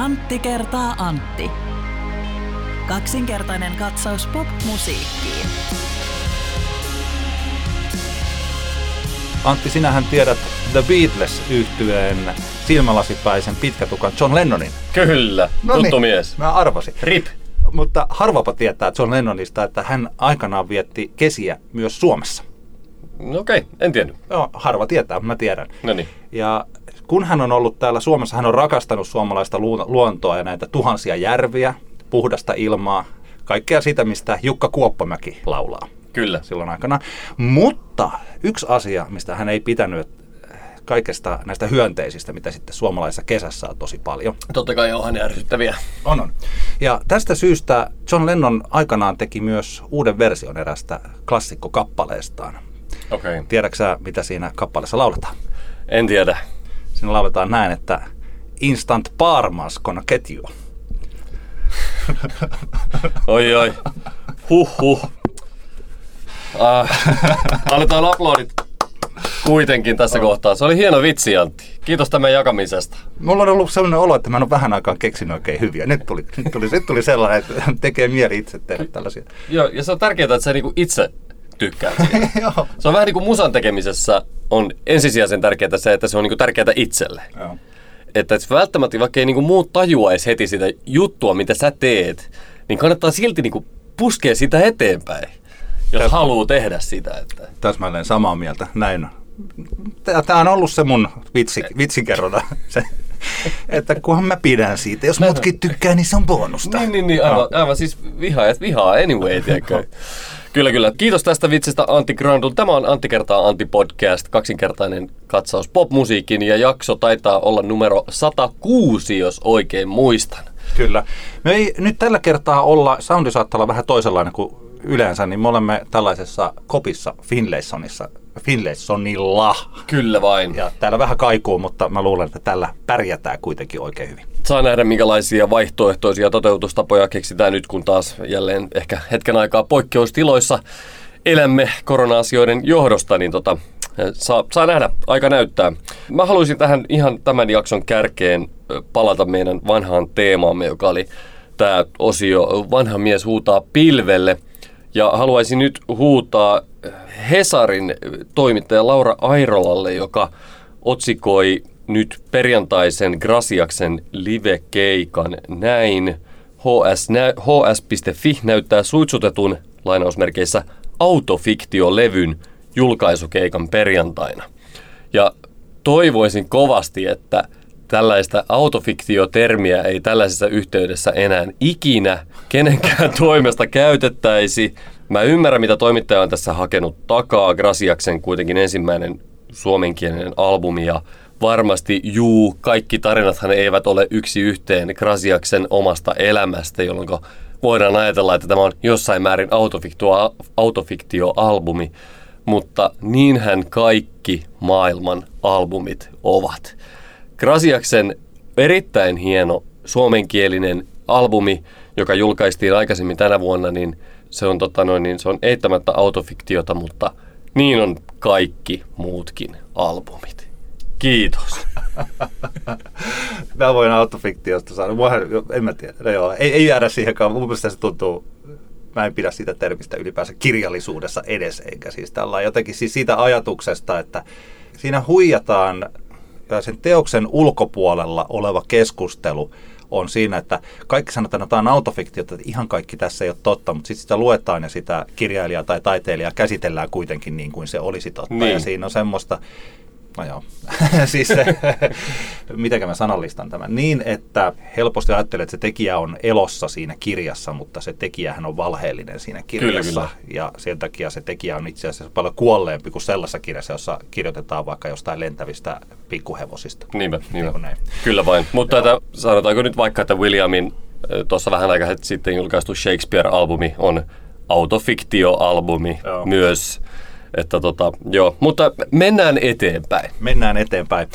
Antti kertaa Antti. Kaksinkertainen katsaus pop-musiikkiin. Antti, sinähän tiedät The beatles yhtyeen silmälasipäisen pitkätukan John Lennonin. Kyllä, No tuttu niin, mies. Mä arvasin. Rip. Mutta harvapa tietää John Lennonista, että hän aikanaan vietti kesiä myös Suomessa. No okei, en tiennyt. Joo, harva tietää, mä tiedän. No niin. Ja kun hän on ollut täällä Suomessa, hän on rakastanut suomalaista lu- luontoa ja näitä tuhansia järviä, puhdasta ilmaa, kaikkea sitä, mistä Jukka Kuoppamäki laulaa Kyllä. silloin aikana. Mutta yksi asia, mistä hän ei pitänyt kaikesta näistä hyönteisistä, mitä sitten suomalaisessa kesässä on tosi paljon. Totta kai onhan ne ärsyttäviä. On, on. Ja tästä syystä John Lennon aikanaan teki myös uuden version erästä klassikkokappaleestaan. Okei. Okay. Tiedätkö mitä siinä kappaleessa lauletaan? En tiedä. Siinä lauletaan näin, että Instant Parmas gonna get you. Oi oi. Huh huh. Ah, annetaan aplodit kuitenkin tässä kohtaa. Se oli hieno vitsi, Antti. Kiitos tämän jakamisesta. Mulla on ollut sellainen olo, että mä en ole vähän aikaan keksinyt oikein hyviä. Nyt tuli, nyt tuli, nyt tuli sellainen, että tekee mieli itse tehdä tällaisia. Joo, ja se on tärkeää, että sä niinku itse. Joo. Se on vähän niin kuin musan tekemisessä on ensisijaisen tärkeää se, että se on niinku tärkeää itselle. Joo. Että et välttämättä vaikka ei niinku muut tajuaisi heti sitä juttua, mitä sä teet, niin kannattaa silti niinku puskea sitä eteenpäin, jos Täs- haluaa tehdä sitä. Että. Täsmälleen samaa mieltä. Näin on. Tämä on ollut se mun vitsi, vitsikerrona. Se, että kunhan mä pidän siitä. Jos muutkin tykkää, niin se on bonusta. Niin, niin, niin aivan, aivan siis vihaajat vihaa anyway, tiedätkö? Kyllä, kyllä. Kiitos tästä vitsistä Antti Grandul. Tämä on Antti kertaa Antti podcast, kaksinkertainen katsaus popmusiikin ja jakso taitaa olla numero 106, jos oikein muistan. Kyllä. Me ei nyt tällä kertaa olla, soundi saattaa olla vähän toisenlainen kuin yleensä, niin me olemme tällaisessa kopissa Finlaysonissa, Finlaysonilla. Kyllä vain. Ja täällä vähän kaikuu, mutta mä luulen, että tällä pärjätään kuitenkin oikein hyvin. Saa nähdä, minkälaisia vaihtoehtoisia toteutustapoja keksitään nyt, kun taas jälleen ehkä hetken aikaa poikkeustiloissa elämme korona-asioiden johdosta, niin tota, saa, saa nähdä, aika näyttää. Mä haluaisin tähän ihan tämän jakson kärkeen palata meidän vanhaan teemaamme, joka oli tämä osio Vanha mies huutaa pilvelle. Ja haluaisin nyt huutaa Hesarin toimittaja Laura Airolalle, joka otsikoi nyt perjantaisen Grasiaksen live-keikan näin. HS, hs.fi näyttää suitsutetun lainausmerkeissä autofiktiolevyn julkaisukeikan perjantaina. Ja toivoisin kovasti, että tällaista autofiktiotermiä ei tällaisessa yhteydessä enää ikinä kenenkään toimesta käytettäisi. Mä ymmärrän, mitä toimittaja on tässä hakenut takaa. Grasiaksen kuitenkin ensimmäinen suomenkielinen albumi ja varmasti juu, kaikki tarinathan eivät ole yksi yhteen Grasiaksen omasta elämästä, jolloin voidaan ajatella, että tämä on jossain määrin autofiktio, autofiktioalbumi, mutta niinhän kaikki maailman albumit ovat. Grasiaksen erittäin hieno suomenkielinen albumi, joka julkaistiin aikaisemmin tänä vuonna, niin se on, tota noin, niin se on eittämättä autofiktiota, mutta niin on kaikki muutkin albumit. Kiitos. Mä voin autofiktiosta saada. Mua, en mä tiedä. No joo, ei, ei jäädä siihenkaan. Mun mielestä se tuntuu, mä en pidä siitä termistä ylipäänsä kirjallisuudessa edes, eikä siis tällä jotenkin siis siitä ajatuksesta, että siinä huijataan ja sen teoksen ulkopuolella oleva keskustelu on siinä, että kaikki sanotaan, että tämä on autofiktiota, että ihan kaikki tässä ei ole totta, mutta sitten sitä luetaan ja sitä kirjailijaa tai taiteilijaa käsitellään kuitenkin niin kuin se olisi totta. Niin. Ja siinä on semmoista, No joo. siis se, mitenkä mä sanallistan tämän? Niin, että helposti ajattelee, että se tekijä on elossa siinä kirjassa, mutta se tekijähän on valheellinen siinä kirjassa. kyllä. Ja sen takia se tekijä on itse asiassa paljon kuolleempi kuin sellaisessa kirjassa, jossa kirjoitetaan vaikka jostain lentävistä pikkuhevosista. Niinpä, Niin niinpä. näin. Kyllä vain. Mutta että, sanotaanko nyt vaikka, että Williamin tuossa vähän aikaa sitten julkaistu Shakespeare-albumi on autofiktioalbumi Joo. myös. Että tota, joo. Mutta mennään eteenpäin. Mennään eteenpäin.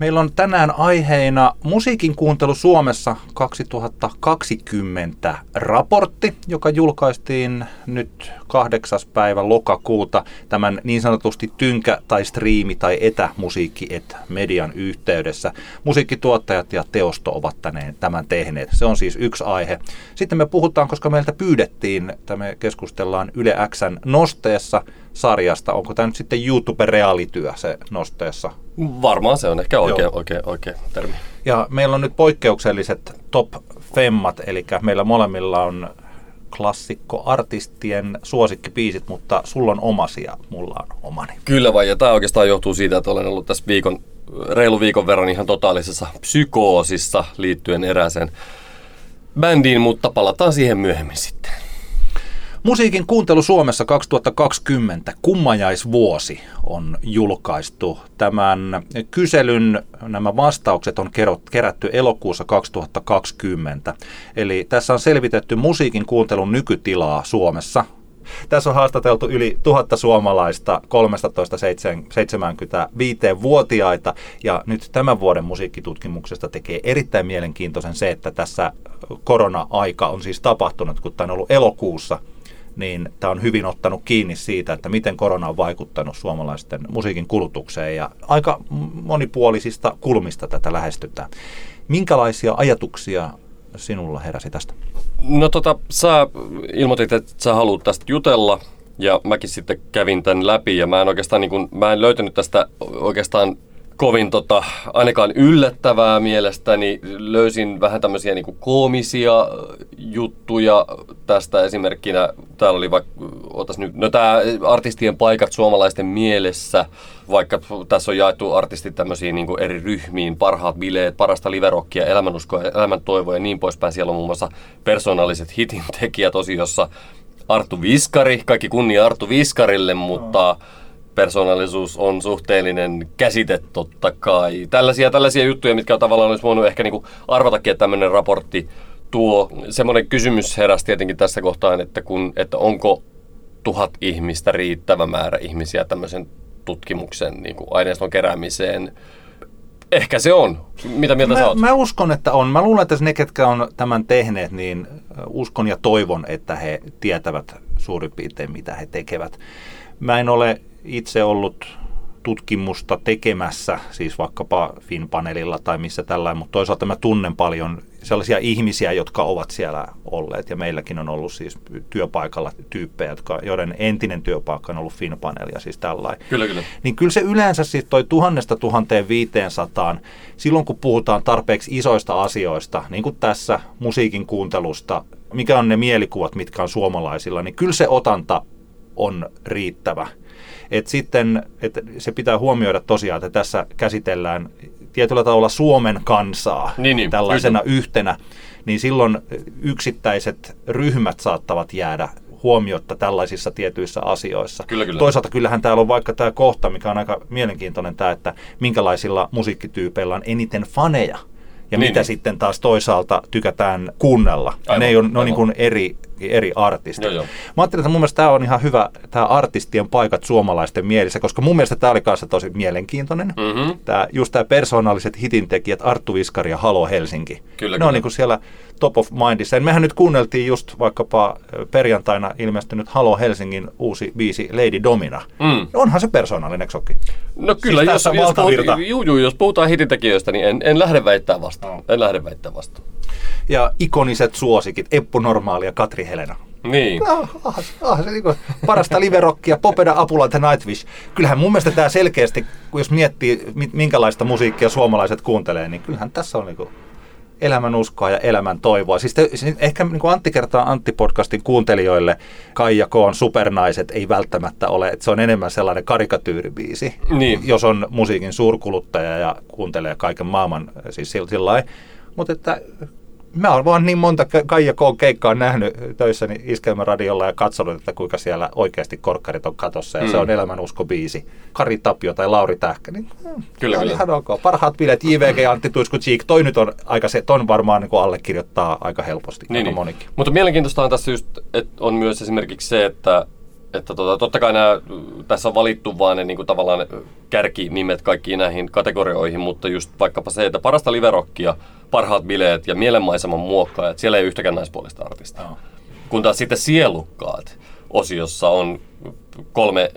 Meillä on tänään aiheena musiikin kuuntelu Suomessa 2020 raportti, joka julkaistiin nyt kahdeksas päivä lokakuuta tämän niin sanotusti tynkä- tai striimi- tai etämusiikki et median yhteydessä. Musiikkituottajat ja teosto ovat tänne, tämän tehneet. Se on siis yksi aihe. Sitten me puhutaan, koska meiltä pyydettiin, että me keskustellaan Yle Xn nosteessa sarjasta. Onko tämä nyt sitten YouTube-reaalityö se nosteessa? Varmaan se on ehkä oikein, Joo. oikein, oikein termi. Ja meillä on nyt poikkeukselliset top femmat, eli meillä molemmilla on klassikkoartistien suosikkipiisit, mutta sulla on omasi ja mulla on omani. Kyllä vai, ja tämä oikeastaan johtuu siitä, että olen ollut tässä viikon, reilu viikon verran ihan totaalisessa psykoosissa liittyen erääseen bändiin, mutta palataan siihen myöhemmin sitten. Musiikin kuuntelu Suomessa 2020, kummajaisvuosi, on julkaistu. Tämän kyselyn nämä vastaukset on kerätty elokuussa 2020. Eli tässä on selvitetty musiikin kuuntelun nykytilaa Suomessa. Tässä on haastateltu yli tuhatta suomalaista 13-75-vuotiaita ja nyt tämän vuoden musiikkitutkimuksesta tekee erittäin mielenkiintoisen se, että tässä korona-aika on siis tapahtunut, kun tämä on ollut elokuussa niin tämä on hyvin ottanut kiinni siitä, että miten korona on vaikuttanut suomalaisten musiikin kulutukseen ja aika monipuolisista kulmista tätä lähestytään. Minkälaisia ajatuksia sinulla heräsi tästä? No tota, sä ilmoitit, että sä haluat tästä jutella ja mäkin sitten kävin tämän läpi ja mä en oikeastaan niin kun, mä en löytänyt tästä oikeastaan kovin tota, ainakaan yllättävää mielestäni. Löysin vähän tämmöisiä niin koomisia juttuja tästä esimerkkinä. Täällä oli vaikka, otas nyt, no tää artistien paikat suomalaisten mielessä, vaikka tässä on jaettu artistit tämmöisiin niin eri ryhmiin, parhaat bileet, parasta liverockia, elämänuskoa, elämäntoivoa ja niin poispäin. Siellä on muun muassa persoonalliset hitin tekijät osiossa. Arttu Viskari, kaikki kunnia Arttu Viskarille, mutta persoonallisuus on suhteellinen käsite totta kai. Tällaisia, tällaisia juttuja, mitkä on tavallaan olisi voinut ehkä niinku arvatakin, että tämmöinen raportti tuo. Semmoinen kysymys heräsi tietenkin tässä kohtaan, että, kun, että onko tuhat ihmistä riittävä määrä ihmisiä tämmöisen tutkimuksen niin kuin aineiston keräämiseen. Ehkä se on. Mitä mieltä sä Mä, oot? mä uskon, että on. Mä luulen, että ne, ketkä on tämän tehneet, niin uskon ja toivon, että he tietävät suurin piirtein, mitä he tekevät. Mä en ole itse ollut tutkimusta tekemässä, siis vaikkapa FinPanelilla tai missä tällainen, mutta toisaalta mä tunnen paljon sellaisia ihmisiä, jotka ovat siellä olleet, ja meilläkin on ollut siis työpaikalla tyyppejä, jotka, joiden entinen työpaikka on ollut FinPanel ja siis tällainen. Kyllä, kyllä. Niin kyllä se yleensä siis toi tuhannesta tuhanteen viiteensataan, silloin kun puhutaan tarpeeksi isoista asioista, niin kuin tässä musiikin kuuntelusta, mikä on ne mielikuvat, mitkä on suomalaisilla, niin kyllä se otanta on riittävä. Et sitten et se pitää huomioida tosiaan, että tässä käsitellään tietyllä tavalla Suomen kansaa Niin, niin, tällaisena kyllä. yhtenä, niin silloin yksittäiset ryhmät saattavat jäädä huomiotta tällaisissa tietyissä asioissa. Kyllä, kyllä. Toisaalta kyllähän täällä on vaikka tämä kohta, mikä on aika mielenkiintoinen tämä, että minkälaisilla musiikkityypeillä on eniten faneja. Ja Niin, mitä niin. sitten taas toisaalta tykätään kuunnella. Aivan, ne ole, ne on aivan. niin kuin eri, eri artistit. Joo, joo. Mä ajattelin, että mun mielestä tämä on ihan hyvä, tämä artistien paikat suomalaisten mielissä, koska mun mielestä tämä oli kanssa tosi mielenkiintoinen. Mhm. Tää, just tämä persoonalliset hitintekijät Arttu Viskari ja Halo Helsinki. Kyllä, ne kyllä. on niin kuin siellä top of mindissa. Ja mehän nyt kuunneltiin just vaikkapa perjantaina ilmestynyt Halo Helsingin uusi biisi Lady Domina. Mm. Onhan se persoonallinen, eikö soki? No kyllä, Siis jos, jos, puhutaan, juu, juu, jos puhutaan hitintekijöistä, niin en, en lähde väittää vastaan. No. En lähde väittää vastaan. Ja ikoniset suosikit, Eppu Normaali ja Katri Helena. Niin. Ah, ah, ah, se niinku parasta liverockia, Popeda, Apula ja Nightwish. Kyllähän mun mielestä tämä selkeästi, kun jos miettii, mi- minkälaista musiikkia suomalaiset kuuntelee, niin kyllähän tässä on niinku elämänuskoa ja elämän toivoa. Siis, te, siis ehkä niin kuin Antti kertaa Antti-podcastin kuuntelijoille Kaija Koon supernaiset ei välttämättä ole, että se on enemmän sellainen karikatyyribiisi. Niin. Jos on musiikin suurkuluttaja ja kuuntelee kaiken maailman, siis sillä. Mutta että mä oon vaan niin monta Ka- Kaija Koon keikkaa nähnyt töissäni iskelmäradiolla ja katsonut, että kuinka siellä oikeasti korkkarit on katossa ja Mm. se on elämänuskobiisi. Kari Tapio tai Lauri Tähkä, niin mm, Kyllä, on kyllä. ihan ok. Parhaat bileet, JVG, Antti Tuisku, Cheek. Toi nyt on aika se, ton varmaan niin kuin allekirjoittaa aika helposti, Niin, aika niin. monikin. Mutta mielenkiintoista on tässä just, että on myös esimerkiksi se, että että tota, totta kai nämä, tässä on valittu vaan ne niin kuin tavallaan kärkinimet kaikkiin näihin kategorioihin, mutta just vaikkapa se, että parasta liverokkia, parhaat bileet ja mielenmaiseman muokkaajat, siellä ei yhtäkään naispuolista artistia. Joo. Kun taas sitten sielukkaat osiossa on kolme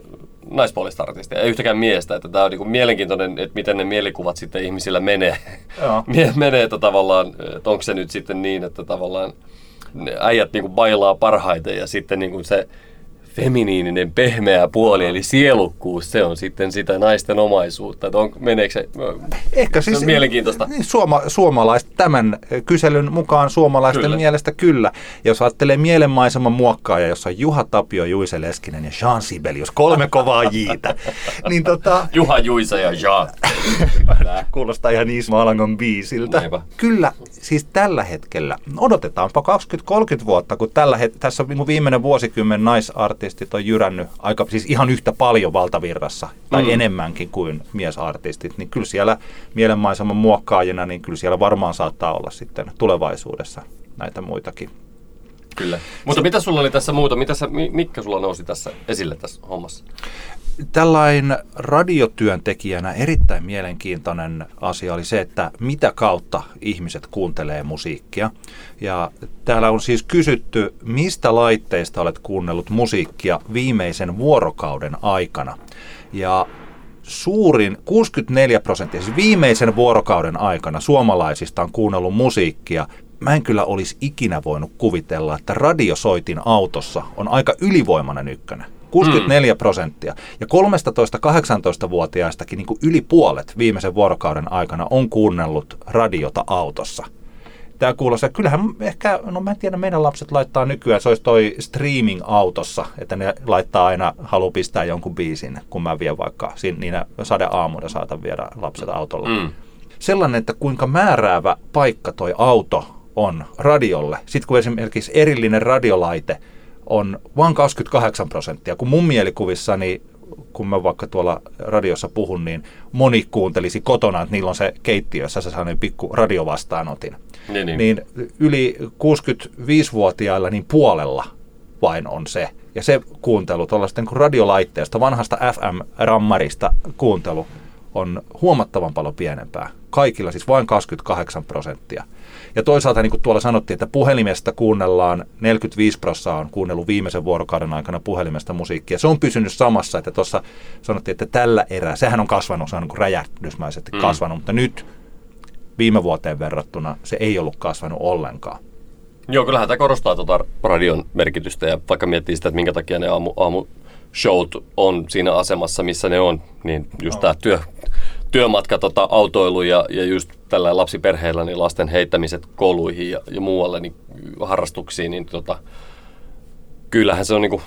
naispuolista artistia, ei yhtäkään miestä. Että tämä on niin mielenkiintoinen, että miten ne mielikuvat sitten ihmisillä menee. Menee, että tavallaan, että onko se nyt sitten niin, että tavallaan äijät niin bailaa parhaiten ja sitten niin se feminiininen, pehmeä puoli, eli sielukkuus, se on sitten sitä naisten omaisuutta. On, meneekö se, Ehkä se siis, on mielenkiintoista. Niin, suoma, suomalaiset, tämän kyselyn mukaan suomalaisten Kyllä. mielestä kyllä. Jos ajattelee mielenmaiseman muokkaaja, jossa on Juha Tapio, Juise Leskinen ja Jean Sibelius, kolme kovaa jiitä, niin tota, Juha Juisa ja Jaa. kuulostaa ihan Ismo Alangon biisiltä. Niinpä. Kyllä, siis tällä hetkellä, odotetaanpa 20-30 vuotta, kun tällä het- tässä on viimeinen vuosikymmen naisartistit on jyrännyt aika, siis ihan yhtä paljon valtavirrassa, tai Mm. mm. enemmänkin kuin miesartistit, niin kyllä siellä mielenmaiseman muokkaajina, niin kyllä siellä varmaan saattaa olla sitten tulevaisuudessa näitä muitakin. Kyllä. Mutta mitä sulla oli tässä muuta? Mitä sä, mi- mikä sulla nousi tässä esille tässä hommassa? Tällainen radiotyöntekijänä erittäin mielenkiintoinen asia oli se, että mitä kautta ihmiset kuuntelee musiikkia. Ja täällä on siis kysytty, mistä laitteista olet kuunnellut musiikkia viimeisen vuorokauden aikana. Ja suurin 64 prosenttia, siis viimeisen vuorokauden aikana suomalaisista on kuunnellut musiikkia. Mä en kyllä olisi ikinä voinut kuvitella, että radiosoitin autossa on aika ylivoimainen ykkönen. 64 prosenttia. Ja 13-18-vuotiaistakin niin kuin yli puolet viimeisen vuorokauden aikana on kuunnellut radiota autossa. Tämä kuulostaa, kyllähän ehkä, no mä en tiedä, meidän lapset laittaa nykyään, se olisi toi streaming autossa, että ne laittaa aina, haluaa pistää jonkun biisin, kun mä vien vaikka siinä, niinä sade aamuina saatan viedä lapset autolla. Mm. Sellainen, että kuinka määräävä paikka toi auto on radiolle. Sitten kun esimerkiksi erillinen radiolaite on vain 28 prosenttia, kun mun mielikuvissani kun mä vaikka tuolla radiossa puhun, niin moni kuuntelisi kotona, että niillä on se keittiössä se sellainen pikku radiovastaanotin. Niin, niin. niin yli 65-vuotiailla niin puolella vain on se. Ja se kuuntelu tuollaista niin kuin radiolaitteesta, vanhasta FM-rammarista kuuntelu on huomattavan paljon pienempää. Kaikilla siis vain 28 prosenttia. Ja toisaalta niin kuin tuolla sanottiin, että puhelimesta kuunnellaan, 45 prosenttia on kuunnellut viimeisen vuorokauden aikana puhelimesta musiikkia. Se on pysynyt samassa, että tuossa sanottiin, että tällä erää, sehän on kasvanut, se on niin räjähdysmäisesti Mm. kasvanut, mutta nyt viime vuoteen verrattuna se ei ollut kasvanut ollenkaan. Joo, kyllähän tämä korostaa tuota radion merkitystä ja vaikka miettii sitä, että minkä takia ne aamu, aamu showt on siinä asemassa, missä ne on, niin just tämä työ, työmatka tota, autoilu ja, ja just tällä lapsiperheillä niin lasten heittämiset kouluihin ja, ja muualle niin harrastuksiin, niin tota, kyllähän se on niinku,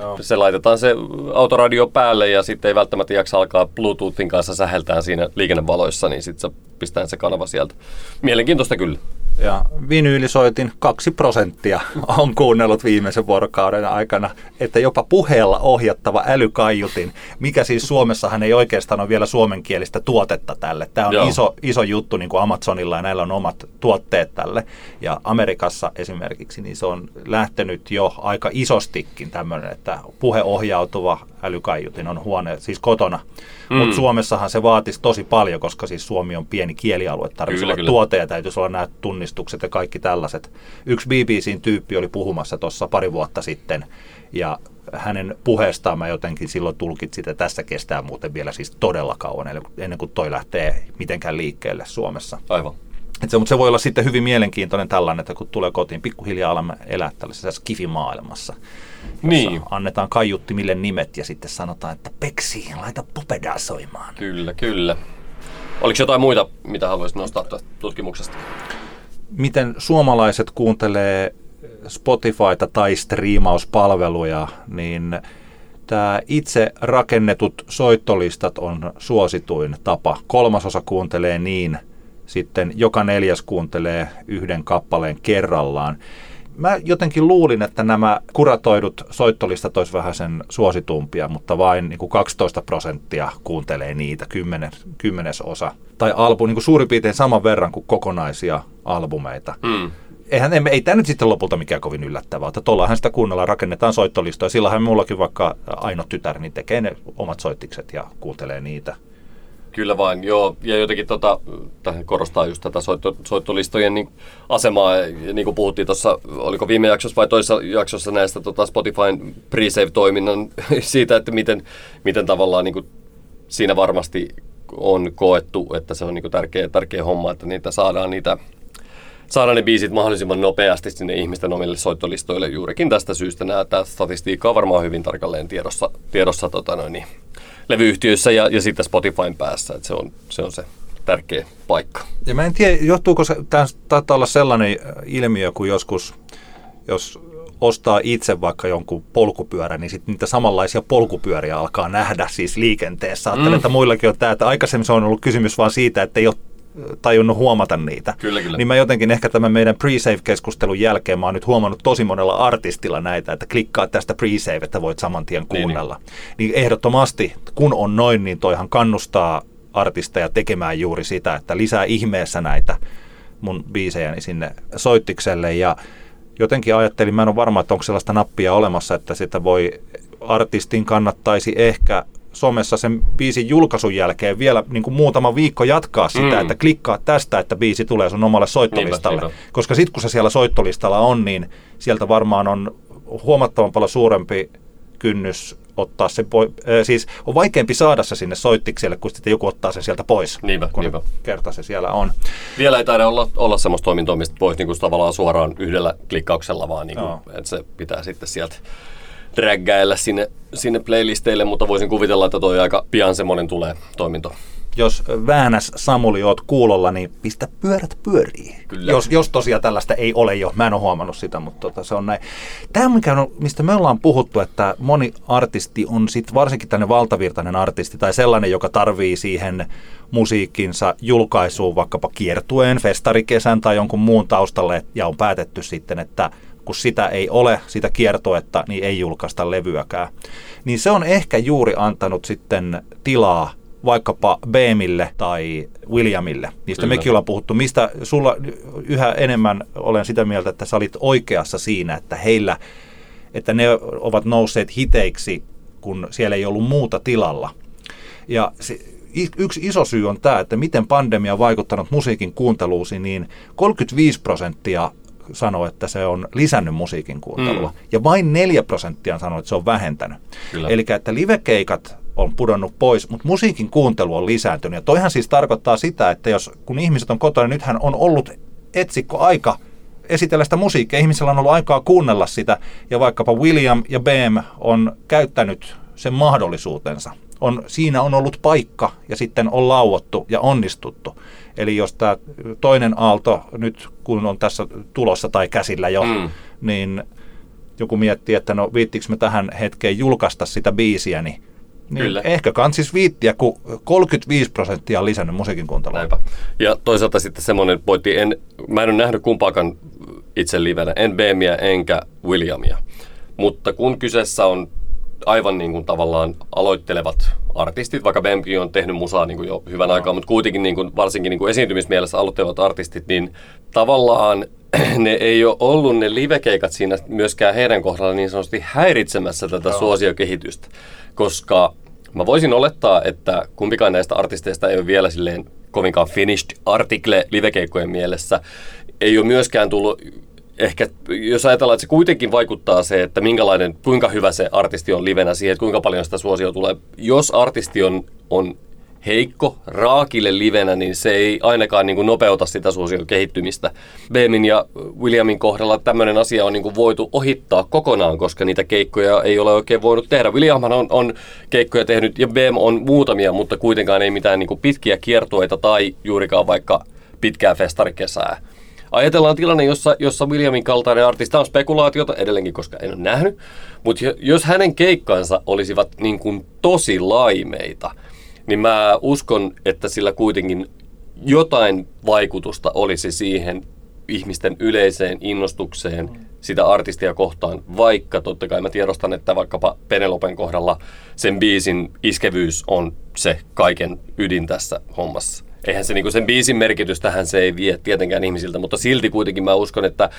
Joo. se laitetaan se autoradio päälle ja sitten ei välttämättä jaksa alkaa Bluetoothin kanssa säheltää siinä liikennevaloissa, niin sitten se pistää se kanava sieltä. Mielenkiintoista kyllä. Ja vinyylisoitin kaksi prosenttia on kuunnellut viimeisen vuorokauden aikana, että jopa puheella ohjattava älykaiutin, mikä siis Suomessahan ei oikeastaan ole vielä suomenkielistä tuotetta tälle. Tämä on Joo. iso, iso juttu niin kuin Amazonilla ja näillä on omat tuotteet tälle. Ja Amerikassa esimerkiksi niin se on lähtenyt jo aika isostikin tämmöinen, että puheohjautuva älykaiutin on huone, siis kotona. Mm. Mutta Suomessahan se vaatisi tosi paljon, koska siis Suomi on pieni kielialue, tarvitsisi Kyllä, olla kyllä. tuote ja täytyisi olla nämä tunnistukset ja kaikki tällaiset. Yksi BBCn tyyppi oli puhumassa tuossa pari vuotta sitten ja hänen puheestaan mä jotenkin silloin tulkitsin, että tässä kestää muuten vielä siis todella kauan ennen kuin toi lähtee mitenkään liikkeelle Suomessa. Aivan. Et se, mutta se voi olla sitten hyvin mielenkiintoinen tällainen, että kun tulee kotiin, pikkuhiljaa alamme elää tällaisessa skifimaailmassa. Niin. Annetaan kaiuttimille nimet ja sitten sanotaan, että Peksi, laita popedaa soimaan. Kyllä, kyllä. Oliko jotain muita, mitä haluaisit nostaa tutkimuksesta? miten suomalaiset kuuntelee Spotifyta tai striimauspalveluja, niin tämä itse rakennetut soittolistat on suosituin tapa. Kolmasosa kuuntelee niin, sitten joka neljäs kuuntelee yhden kappaleen kerrallaan. Mä jotenkin luulin, että nämä kuratoidut soittolistat olisi vähän sen suositumpia, mutta vain niin kuin 12 prosenttia kuuntelee niitä, kymmenes, kymmenesosa. Tai albu, niin kuin suurin piirtein saman verran kuin kokonaisia albumeita. Mm. eihän, ei, ei tämä nyt sitten lopulta mikään kovin yllättävää, että tuollahan sitä kuunnellaan, rakennetaan soittolistoja. Sillähän mullakin vaikka Aino tytär, niin tekee ne omat soittikset ja kuuntelee niitä. Kyllä vain, joo. Ja jotenkin tota, korostaa just tätä soitto, soittolistojen niin, asemaa. Ja niin kuin puhuttiin tuossa, oliko viime jaksossa vai toisessa jaksossa näistä tota Spotifyn pre-save-toiminnan siitä, että miten, miten tavallaan niin kuin, siinä varmasti on koettu, että se on niin kuin tärkeä, tärkeä homma, että niitä saadaan niitä saada ne biisit mahdollisimman nopeasti sinne ihmisten omille soittolistoille juurikin tästä syystä. Nämä, tämä statistiikka on varmaan hyvin tarkalleen tiedossa, tiedossa tota noin, niin, levyyhtiöissä ja, ja sitten Spotifyn päässä. Että se, on, se on se tärkeä paikka. Ja mä en tiedä, johtuuko se, tämä taitaa olla sellainen ilmiö, kun joskus, jos ostaa itse vaikka jonkun polkupyörän, niin sitten niitä samanlaisia polkupyöriä alkaa nähdä siis liikenteessä. Ajattelen, mm. että muillakin on tämä, että aikaisemmin se on ollut kysymys vain siitä, että ei ole tajunnut huomata niitä. Kyllä, kyllä. Niin mä jotenkin ehkä tämän meidän pre-save-keskustelun jälkeen mä oon nyt huomannut tosi monella artistilla näitä, että klikkaa tästä pre-save, että voit saman tien kuunnella. Niin, niin. niin ehdottomasti, kun on noin, niin toihan kannustaa artisteja tekemään juuri sitä, että lisää ihmeessä näitä mun biisejäni sinne soittikselle ja jotenkin ajattelin, mä en ole varma, että onko sellaista nappia olemassa, että sitä voi artistin kannattaisi ehkä somessa sen biisin julkaisun jälkeen vielä niin kuin muutama viikko jatkaa sitä, mm. että klikkaa tästä, että biisi tulee sun omalle soittolistalle. Niinpä, niinpä. Koska sitten kun se siellä soittolistalla on, niin sieltä varmaan on huomattavan paljon suurempi kynnys ottaa se pois. Äh, siis on vaikeampi saada se sinne soittikselle, kun sitten joku ottaa sen sieltä pois, niinpä, kun niinpä. kerta se siellä on. Vielä ei taida olla, olla semmoista toimintoa, mistä pois niin kuin tavallaan suoraan yhdellä klikkauksella, vaan niin kuin, että se pitää sitten sieltä dräggailla sinne, sinne playlisteille, mutta voisin kuvitella, että toi aika pian semmoinen tulee toiminto. Jos Väänäs Samuli oot kuulolla, niin pistä pyörät pyörii. Kyllä. Jos, jos tosiaan tällaista ei ole jo. Mä en ole huomannut sitä, mutta tota, se on näin. Tämä, mikä on, mistä me ollaan puhuttu, että moni artisti on sit varsinkin tänne valtavirtainen artisti tai sellainen, joka tarvii siihen musiikkinsa julkaisuun vaikkapa kiertueen, festarikesän tai jonkun muun taustalle ja on päätetty sitten, että – kun sitä ei ole, sitä kiertoetta, niin ei julkaista levyäkään. Niin se on ehkä juuri antanut sitten tilaa vaikkapa Beemille tai Williamille. Niistä Kyllä. mekin ollaan puhuttu. Mistä sulla yhä enemmän olen sitä mieltä, että sä olit oikeassa siinä, että heillä, että ne ovat nousseet hiteiksi, kun siellä ei ollut muuta tilalla. Ja se, yksi iso syy on tämä, että miten pandemia on vaikuttanut musiikin kuunteluusi, niin 35 prosenttia sanoo, että se on lisännyt musiikin kuuntelua. Mm. Ja vain 4 prosenttia sanoo, että se on vähentänyt. Eli että livekeikat on pudonnut pois, mutta musiikin kuuntelu on lisääntynyt. Ja toihan siis tarkoittaa sitä, että jos kun ihmiset on kotona, niin nythän on ollut etsikko aika esitellä sitä musiikkia. Ihmisellä on ollut aikaa kuunnella sitä, ja vaikkapa William ja Beam on käyttänyt sen mahdollisuutensa. On, siinä on ollut paikka, ja sitten on lauottu ja onnistuttu. Eli jos tämä toinen aalto nyt kun on tässä tulossa tai käsillä jo, mm. niin joku miettii, että no viittikö me tähän hetkeen julkaista sitä biisiä, niin niin Kyllä. Ehkä kansis viittiä, kun 35 prosenttia on lisännyt musiikin kuuntelua. Ja toisaalta sitten semmoinen pointti, en, mä en ole nähnyt kumpaakaan itse livenä, en Beemiä enkä Williamia. Mutta kun kyseessä on aivan niin kuin tavallaan aloittelevat artistit, vaikka Bempi on tehnyt musaa niin kuin jo hyvän no. aikaa, mutta kuitenkin niin kuin, varsinkin niin kuin esiintymismielessä aloittelevat artistit, niin tavallaan ne ei ole ollut ne livekeikat siinä myöskään heidän kohdalla niin sanotusti häiritsemässä tätä no. suosiokehitystä, koska mä voisin olettaa, että kumpikaan näistä artisteista ei ole vielä silleen kovinkaan finished article livekeikkojen mielessä. Ei ole myöskään tullut ehkä, jos ajatellaan, että se kuitenkin vaikuttaa se, että minkälainen, kuinka hyvä se artisti on livenä siihen, että kuinka paljon sitä suosio tulee. Jos artisti on, on heikko, raakille livenä, niin se ei ainakaan niin kuin nopeuta sitä suosion kehittymistä. Beemin ja Williamin kohdalla tämmöinen asia on niin kuin voitu ohittaa kokonaan, koska niitä keikkoja ei ole oikein voinut tehdä. Williamhan on, on keikkoja tehnyt ja Beem on muutamia, mutta kuitenkaan ei mitään niin kuin pitkiä kiertueita tai juurikaan vaikka pitkää festarikesää. Ajatellaan tilanne, jossa, jossa Williamin kaltainen artista on spekulaatiota edelleenkin, koska en ole nähnyt, mutta jos hänen keikkansa olisivat niin kuin tosi laimeita, niin mä uskon, että sillä kuitenkin jotain vaikutusta olisi siihen ihmisten yleiseen innostukseen sitä artistia kohtaan, vaikka totta kai mä tiedostan, että vaikkapa Penelopen kohdalla sen biisin iskevyys on se kaiken ydin tässä hommassa. Eihän se niinku sen biisin merkitystähän se ei vie tietenkään ihmisiltä, mutta silti kuitenkin mä uskon, että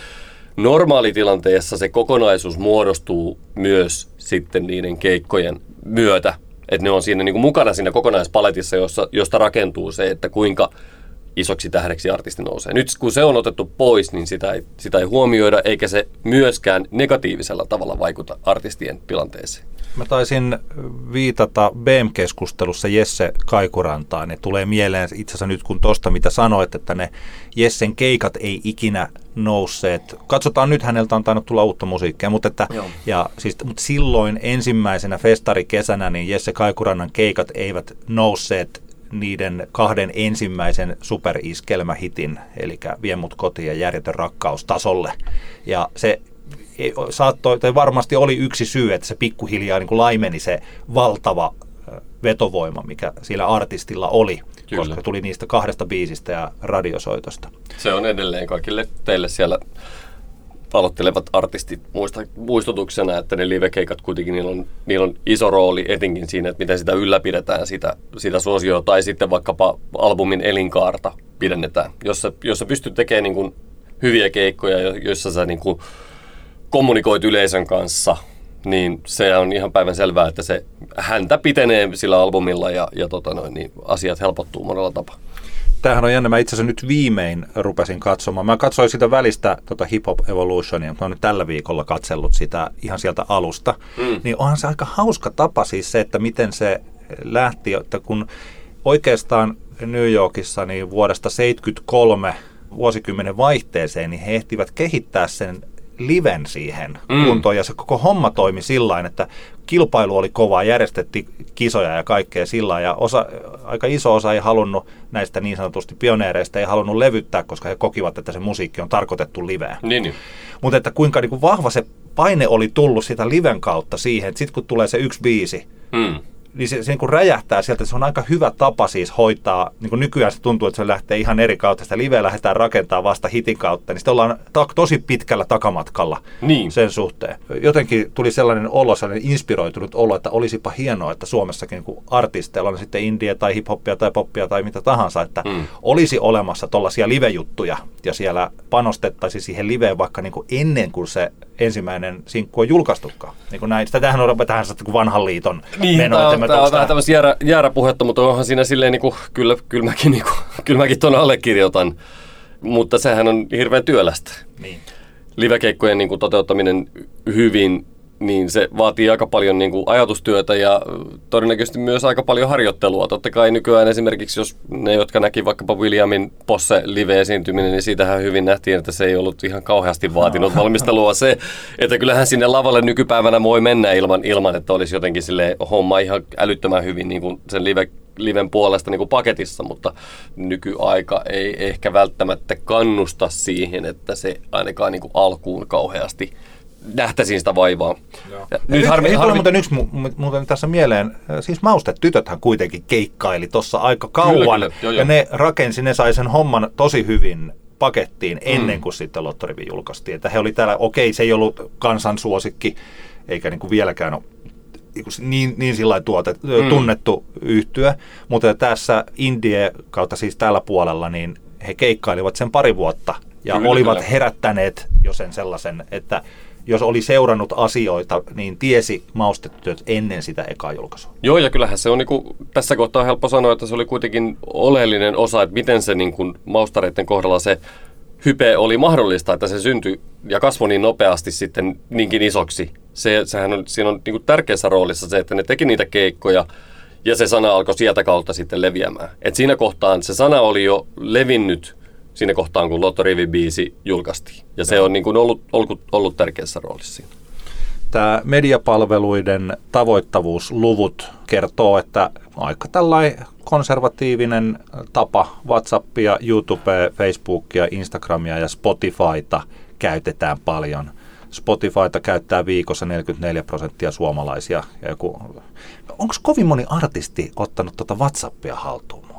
normaalitilanteessa se kokonaisuus muodostuu myös sitten niiden keikkojen myötä. Että ne on siinä niin kuin mukana siinä kokonaispaletissa, jossa, josta rakentuu se, että kuinka isoksi tähdeksi artisti nousee. Nyt kun se on otettu pois, niin sitä ei, sitä ei huomioida, eikä se myöskään negatiivisella tavalla vaikuta artistien tilanteeseen. Mä taisin viitata BEM-keskustelussa Jesse Kaikurantaan. Ne tulee mieleen itse asiassa nyt kun tosta mitä sanoit, että ne Jessen keikat ei ikinä nousseet. Katsotaan nyt, häneltä on tainnut tulla uutta musiikkia, mutta, että, ja, siis, mutta silloin ensimmäisenä festarikesänä niin Jesse Kaikurannan keikat eivät nousseet niiden kahden ensimmäisen superiskelmähitin, eli Vie mut kotiin ja Järjetön rakkaus tasolle. Ja se saattoi, tai varmasti oli yksi syy, että se pikkuhiljaa niin kuin laimeni se valtava vetovoima, mikä sillä artistilla oli, Kyllä. koska tuli niistä kahdesta biisistä ja radiosoitosta. Se on edelleen kaikille teille siellä aloittelevat artistit muista, muistutuksena, että ne livekeikat kuitenkin, niillä on, niillä on iso rooli etenkin siinä, että miten sitä ylläpidetään, sitä, sitä suosioa, tai sitten vaikkapa albumin elinkaarta pidennetään, jossa, jossa pystyt tekemään niin kuin hyviä keikkoja, joissa sä niin kuin kommunikoit yleisön kanssa, niin se on ihan päivän selvää, että se häntä pitenee sillä albumilla ja, ja tota noin, niin asiat helpottuu monella tapaa. Tämähän on jännä. Mä itse asiassa nyt viimein rupesin katsomaan. Mä katsoin sitä välistä tota Hip Hop Evolutionia, mutta mä oon nyt tällä viikolla katsellut sitä ihan sieltä alusta. Mm. Niin onhan se aika hauska tapa siis se, että miten se lähti, että kun oikeastaan New Yorkissa niin vuodesta 73 vuosikymmenen vaihteeseen, niin he ehtivät kehittää sen liven siihen mm. kuntoon ja se koko homma toimi sillä että kilpailu oli kova, järjestettiin kisoja ja kaikkea sillä ja osa, aika iso osa ei halunnut näistä niin sanotusti pioneereista ei halunnut levyttää, koska he kokivat, että se musiikki on tarkoitettu liveen. Niin, niin. Mutta että kuinka niin kuin vahva se paine oli tullut sitä liven kautta siihen, että sitten kun tulee se yksi biisi, mm niin se, se niin kuin räjähtää sieltä. Se on aika hyvä tapa siis hoitaa. Niin kuin nykyään se tuntuu, että se lähtee ihan eri kautta. Sitä liveä lähdetään rakentaa vasta hitin kautta. Niin sitten ollaan ta- tosi pitkällä takamatkalla niin. sen suhteen. Jotenkin tuli sellainen olo, sellainen inspiroitunut olo, että olisipa hienoa, että Suomessakin niin kuin artisteilla on sitten indie tai hiphoppia tai poppia tai mitä tahansa, että mm. olisi olemassa tuollaisia livejuttuja ja siellä panostettaisiin siihen liveen vaikka niin kuin ennen kuin se ensimmäinen sinkku on julkaistukaan. Niin kuin näin. Tämähän on tähän vanhan liiton niin, meno. On, tämä on vähän tämmöistä jäärä, jääräpuhetta, mutta onhan siinä silleen, niin kuin, kyllä, kyllä, mäkin, niin kuin, kyllä mäkin tuon allekirjoitan. Mutta sehän on hirveän työlästä. Niin. Livekeikkojen niin kuin, toteuttaminen hyvin niin se vaatii aika paljon niin kuin ajatustyötä ja todennäköisesti myös aika paljon harjoittelua. Totta kai nykyään esimerkiksi, jos ne, jotka näki vaikkapa Williamin Posse live-esiintyminen, niin siitähän hyvin nähtiin, että se ei ollut ihan kauheasti vaatinut valmistelua. Se, että kyllähän sinne lavalle nykypäivänä voi mennä ilman, ilman että olisi jotenkin sille homma ihan älyttömän hyvin niin kuin sen live liven puolesta niin kuin paketissa, mutta nykyaika ei ehkä välttämättä kannusta siihen, että se ainakaan niin kuin alkuun kauheasti nähtäisiin sitä vaivaa. Nyt harmi, ei harmi... muuten yksi mu- muuten tässä mieleen, siis Maustet-tytöthän kuitenkin keikkaili tuossa aika kauan, kyllä, kyllä. Joo, ja ne rakensi, ne sai sen homman tosi hyvin pakettiin ennen mm. kuin sitten Lottorivi julkaistiin. Että he oli täällä, okei, se ei ollut kansansuosikki, eikä niin kuin vieläkään ole niin, niin sillä tuote, mm. tunnettu yhtyä, mutta tässä Indie kautta siis tällä puolella, niin he keikkailivat sen pari vuotta ja kyllä, olivat kyllä. herättäneet jo sen sellaisen, että jos oli seurannut asioita, niin tiesi maustetyöt ennen sitä ekaa julkaisua. Joo, ja kyllähän se on niin kuin, tässä kohtaa helppo sanoa, että se oli kuitenkin oleellinen osa, että miten se niin kuin, maustareiden kohdalla se hype oli mahdollista, että se syntyi ja kasvoi niin nopeasti sitten niinkin isoksi. Se, sehän on, siinä on niin kuin tärkeässä roolissa se, että ne teki niitä keikkoja ja se sana alkoi sieltä kautta sitten leviämään. Et siinä kohtaan se sana oli jo levinnyt siinä kohtaan, kun Lotto Rivi-biisi julkaistiin. Ja se on niin kuin ollut, ollut, ollut tärkeässä roolissa siinä. Tämä mediapalveluiden tavoittavuusluvut kertoo, että aika tällainen konservatiivinen tapa WhatsAppia, YouTubea, Facebookia, Instagramia ja Spotifyta käytetään paljon. Spotifyta käyttää viikossa 44 prosenttia suomalaisia. Onko kovin moni artisti ottanut tuota WhatsAppia haltuun?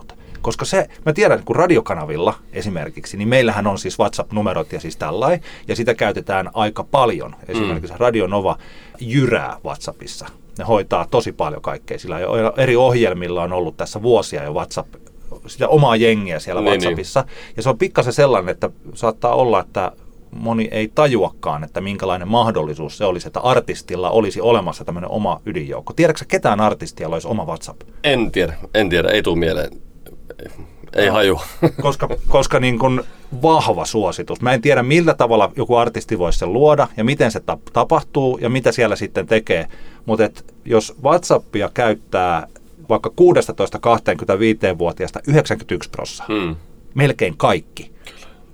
Koska se, mä tiedän, että kun radiokanavilla esimerkiksi, niin meillähän on siis WhatsApp-numerot ja siis tällainen, ja sitä käytetään aika paljon. Esimerkiksi mm. Radio Nova jyrää WhatsAppissa. Ne hoitaa tosi paljon kaikkea, sillä eri ohjelmilla on ollut tässä vuosia jo WhatsApp sitä omaa jengiä siellä Niin, WhatsAppissa. Ja se on pikkasen sellainen, että saattaa olla, että moni ei tajuakaan, että minkälainen mahdollisuus se olisi, että artistilla olisi olemassa tämmöinen oma ydinjoukko. Tiedätkö ketään artistia, jolla olisi oma WhatsApp? En tiedä, en tiedä, ei tule mieleen. Ei No. haju. koska, koska niin kuin vahva suositus. Mä en tiedä, millä tavalla joku artisti voisi sen luoda ja miten se tap- tapahtuu ja mitä siellä sitten tekee. Mutta jos WhatsAppia käyttää vaikka 16-25-vuotiaasta 91 prosenttia, Hmm. melkein kaikki.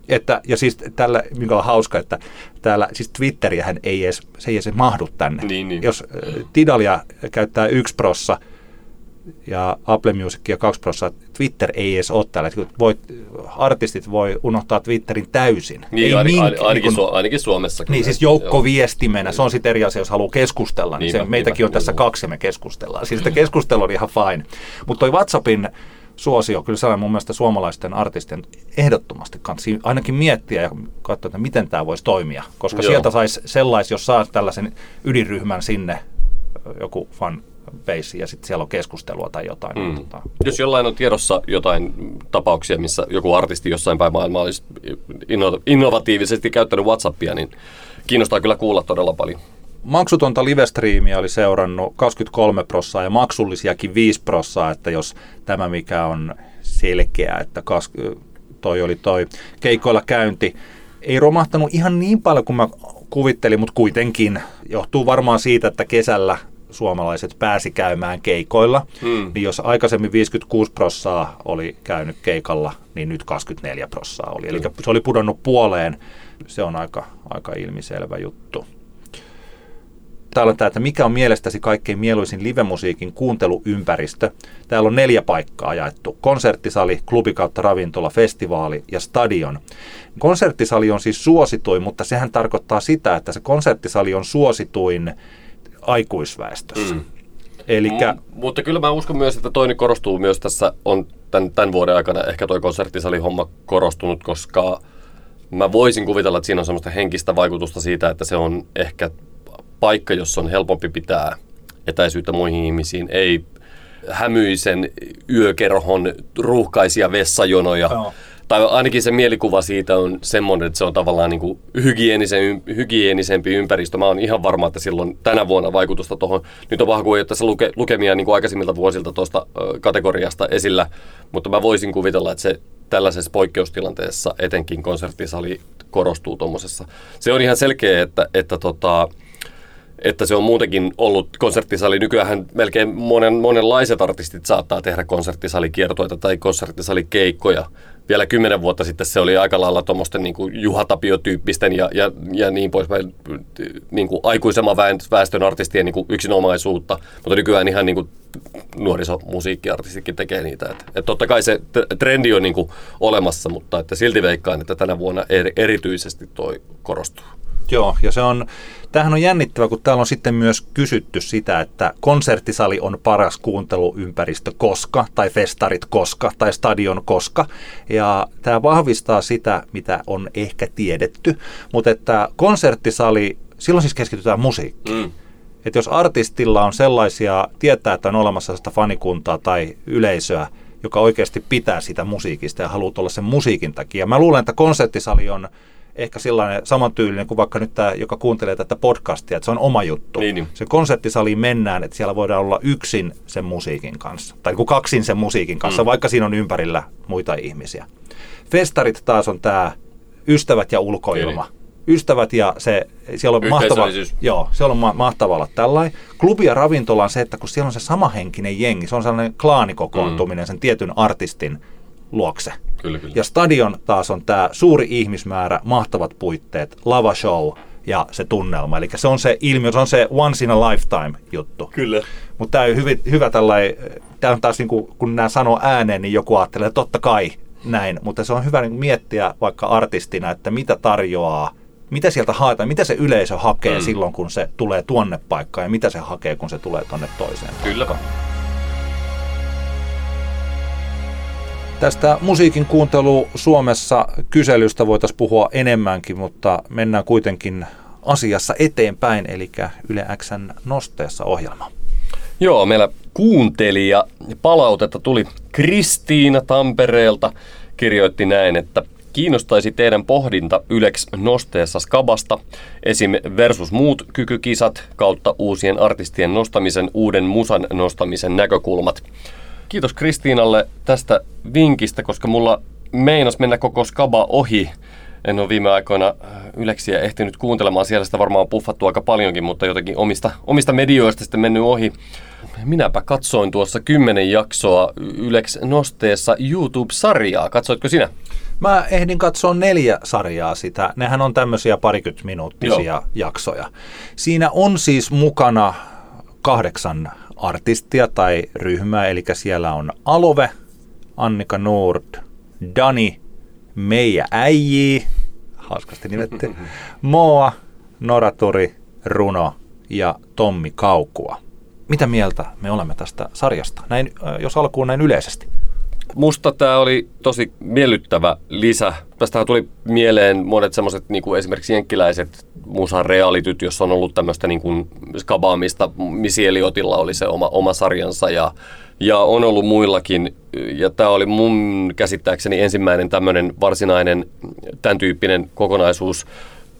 Että, ja siis tällä, mikä on hauska, että täällä, siis Twitteriähän ei edes, se ei edes mahdu tänne. Niin, niin. Jos äh, Tidalia käyttää yksi prossa ja Apple Musicia 2 prossaa, Twitter ei edes ole täällä. Voit, artistit voi unohtaa Twitterin täysin. Niin, ei ainakin, mink- ainakin, kun- Su- ainakin Suomessa. niin, siis joukkoviestimenä, se on sitten eri asia, jos haluaa keskustella, niin Niinpä, se, meitäkin on tässä kaksi ja me keskustellaan. Siis sitä keskustelu on ihan fine. Mutta toi WhatsAppin suosio, kyllä sellainen mun mielestä suomalaisten artistien ehdottomasti kanssa ainakin miettiä ja katsoa, että miten tämä voisi toimia. Koska Joo. sieltä saisi sellais, jos saa tällaisen ydinryhmän sinne, joku fan base, ja sitten siellä on keskustelua tai jotain. niin Mm. tota, Jos jollain on tiedossa jotain tapauksia, missä joku artisti jossain päin maailmaa olisi inno- innovatiivisesti käyttänyt WhatsAppia, niin kiinnostaa kyllä kuulla todella paljon. Maksutonta livestriimiä oli seurannut 23 prossaa ja maksullisiakin 5 prossaa, että jos tämä mikä on selkeä, että kas, toi oli toi keikoilla käynti, ei romahtanut ihan niin paljon kuin mä kuvittelin, mutta kuitenkin johtuu varmaan siitä, että kesällä suomalaiset pääsi käymään keikoilla, Hmm. niin jos aikaisemmin 56 prossaa oli käynyt keikalla, niin nyt 24 prossaa oli. Eli se oli pudonnut puoleen. Se on aika, aika ilmiselvä juttu. Täällä on tämä, että mikä on mielestäsi kaikkein mieluisin livemusiikin kuunteluympäristö. Täällä on neljä paikkaa jaettu. Konserttisali, klubi kautta ravintola, festivaali ja stadion. Konserttisali on siis suosituin, mutta sehän tarkoittaa sitä, että se konserttisali on suosituin aikuisväestössä. Mm. Eli M- mutta kyllä mä uskon myös, että toinen korostuu myös tässä, on tämän, tämän vuoden aikana ehkä toi konserttisalihomma korostunut, koska mä voisin kuvitella, että siinä on semmoista henkistä vaikutusta siitä, että se on ehkä paikka, jossa on helpompi pitää etäisyyttä muihin ihmisiin, ei hämyisen yökerhon ruuhkaisia vessajonoja. Joo. Tai ainakin se mielikuva siitä on semmoinen, että se on tavallaan niin kuin hygienisempi ympäristö. Mä oon ihan varma, että silloin tänä vuonna vaikutusta tuohon. Nyt on kuin, että se luke, lukemia niin kuin aikaisemmilta vuosilta tuosta kategoriasta esillä, mutta mä voisin kuvitella, että se tällaisessa poikkeustilanteessa etenkin konserttisali korostuu tuommoisessa. Se on ihan selkeä, että, että tota, että se on muutenkin ollut konserttisali. Nykyään melkein monen, monenlaiset artistit saattaa tehdä konserttisalikiertoita tai konserttisalikeikkoja. Vielä kymmenen vuotta sitten se oli aika lailla tuommoisten niin kuin Juha Tapio-tyyppisten ja, ja, ja niin poispäin niin kuin aikuisemman väestön artistien niin kuin yksinomaisuutta, mutta nykyään ihan niin kuin nuorisomusiikkiartistitkin tekee niitä. Et, et totta kai se trendi on niin kuin olemassa, mutta että silti veikkaan, että tänä vuonna eri, erityisesti toi korostuu. Joo, ja se on, tämähän on jännittävä, kun täällä on sitten myös kysytty sitä, että konserttisali on paras kuunteluympäristö koska, tai festarit koska, tai stadion koska. Ja tämä vahvistaa sitä, mitä on ehkä tiedetty, mutta että konserttisali, silloin siis keskitytään musiikkiin. Mm. Että jos artistilla on sellaisia, tietää, että on olemassa sellaista fanikuntaa tai yleisöä, joka oikeasti pitää sitä musiikista ja haluaa olla sen musiikin takia. Mä luulen, että konserttisali on ehkä sellainen samantyylinen kuin vaikka nyt tämä, joka kuuntelee tätä podcastia, että se on oma juttu. Niin, niin. Se konserttisaliin mennään, että siellä voidaan olla yksin sen musiikin kanssa. Tai kuin kaksin sen musiikin kanssa, Mm. mm. vaikka siinä on ympärillä muita ihmisiä. Festarit taas on tämä ystävät ja ulkoilma. Niin. Ystävät ja se, siellä on mahtava, joo, siellä on ma- mahtava olla tällainen. Klubi ja ravintola on se, että kun siellä on se samahenkinen jengi, se on sellainen klaanikokoontuminen sen tietyn artistin luokse. Kyllä, kyllä. Ja stadion taas on tämä suuri ihmismäärä, mahtavat puitteet, lava show ja se tunnelma. Eli se on se ilmiö, se on se once in a lifetime juttu. Kyllä. Mutta tämä on hyvin, hyvä tällainen, tämä on taas niin kuin, kun nämä sanoo ääneen, niin joku ajattelee, että totta kai näin. Mutta se on hyvä niin miettiä vaikka artistina, että mitä tarjoaa, mitä sieltä haetaan, mitä se yleisö hakee mm. silloin, kun se tulee tuonne paikkaan ja mitä se hakee, kun se tulee tuonne toiseen Kyllä. paikkaan. Tästä musiikin kuuntelu Suomessa kyselystä voitaisiin puhua enemmänkin, mutta mennään kuitenkin asiassa eteenpäin, eli Yle Xn nosteessa ohjelma. Joo, meillä kuuntelija. Palautetta tuli Kristiina Tampereelta. Kirjoitti näin, että kiinnostaisi teidän pohdinta Ylex nosteessa skabasta, esim. versus muut kykykisat kautta uusien artistien nostamisen, uuden musan nostamisen näkökulmat. Kiitos Kristiinalle tästä vinkistä, koska mulla meinas mennä koko skaba ohi. En ole viime aikoina äh, Yleksiä ehtinyt kuuntelemaan, siellä sitä varmaan on puffattu aika paljonkin, mutta jotenkin omista, omista medioista sitten mennyt ohi. Minäpä katsoin tuossa kymmenen jaksoa Yleks Nosteessa YouTube-sarjaa. Katsoitko sinä? Mä ehdin katsoa neljä sarjaa sitä. Nehän on tämmöisiä parikymmentä minuuttisia Joo. jaksoja. Siinä on siis mukana kahdeksan artistia tai ryhmää, eli siellä on Alove, Annika Nord, Dani, Meija Äijii, hauskasti nimetty, Moa, Noraturi, Runo ja Tommi Kaukua. Mitä mieltä me olemme tästä sarjasta, näin, jos alkuun näin yleisesti? Musta tämä oli tosi miellyttävä lisä. Tästähän tuli mieleen monet semmoiset niin esimerkiksi jenkkiläiset musan realityt, jossa on ollut tämmöistä niin kuin skabaamista. Missy Elliottilla oli se oma, oma sarjansa ja, ja on ollut muillakin. Ja tämä oli mun käsittääkseni ensimmäinen tämmöinen varsinainen tämän tyyppinen kokonaisuus,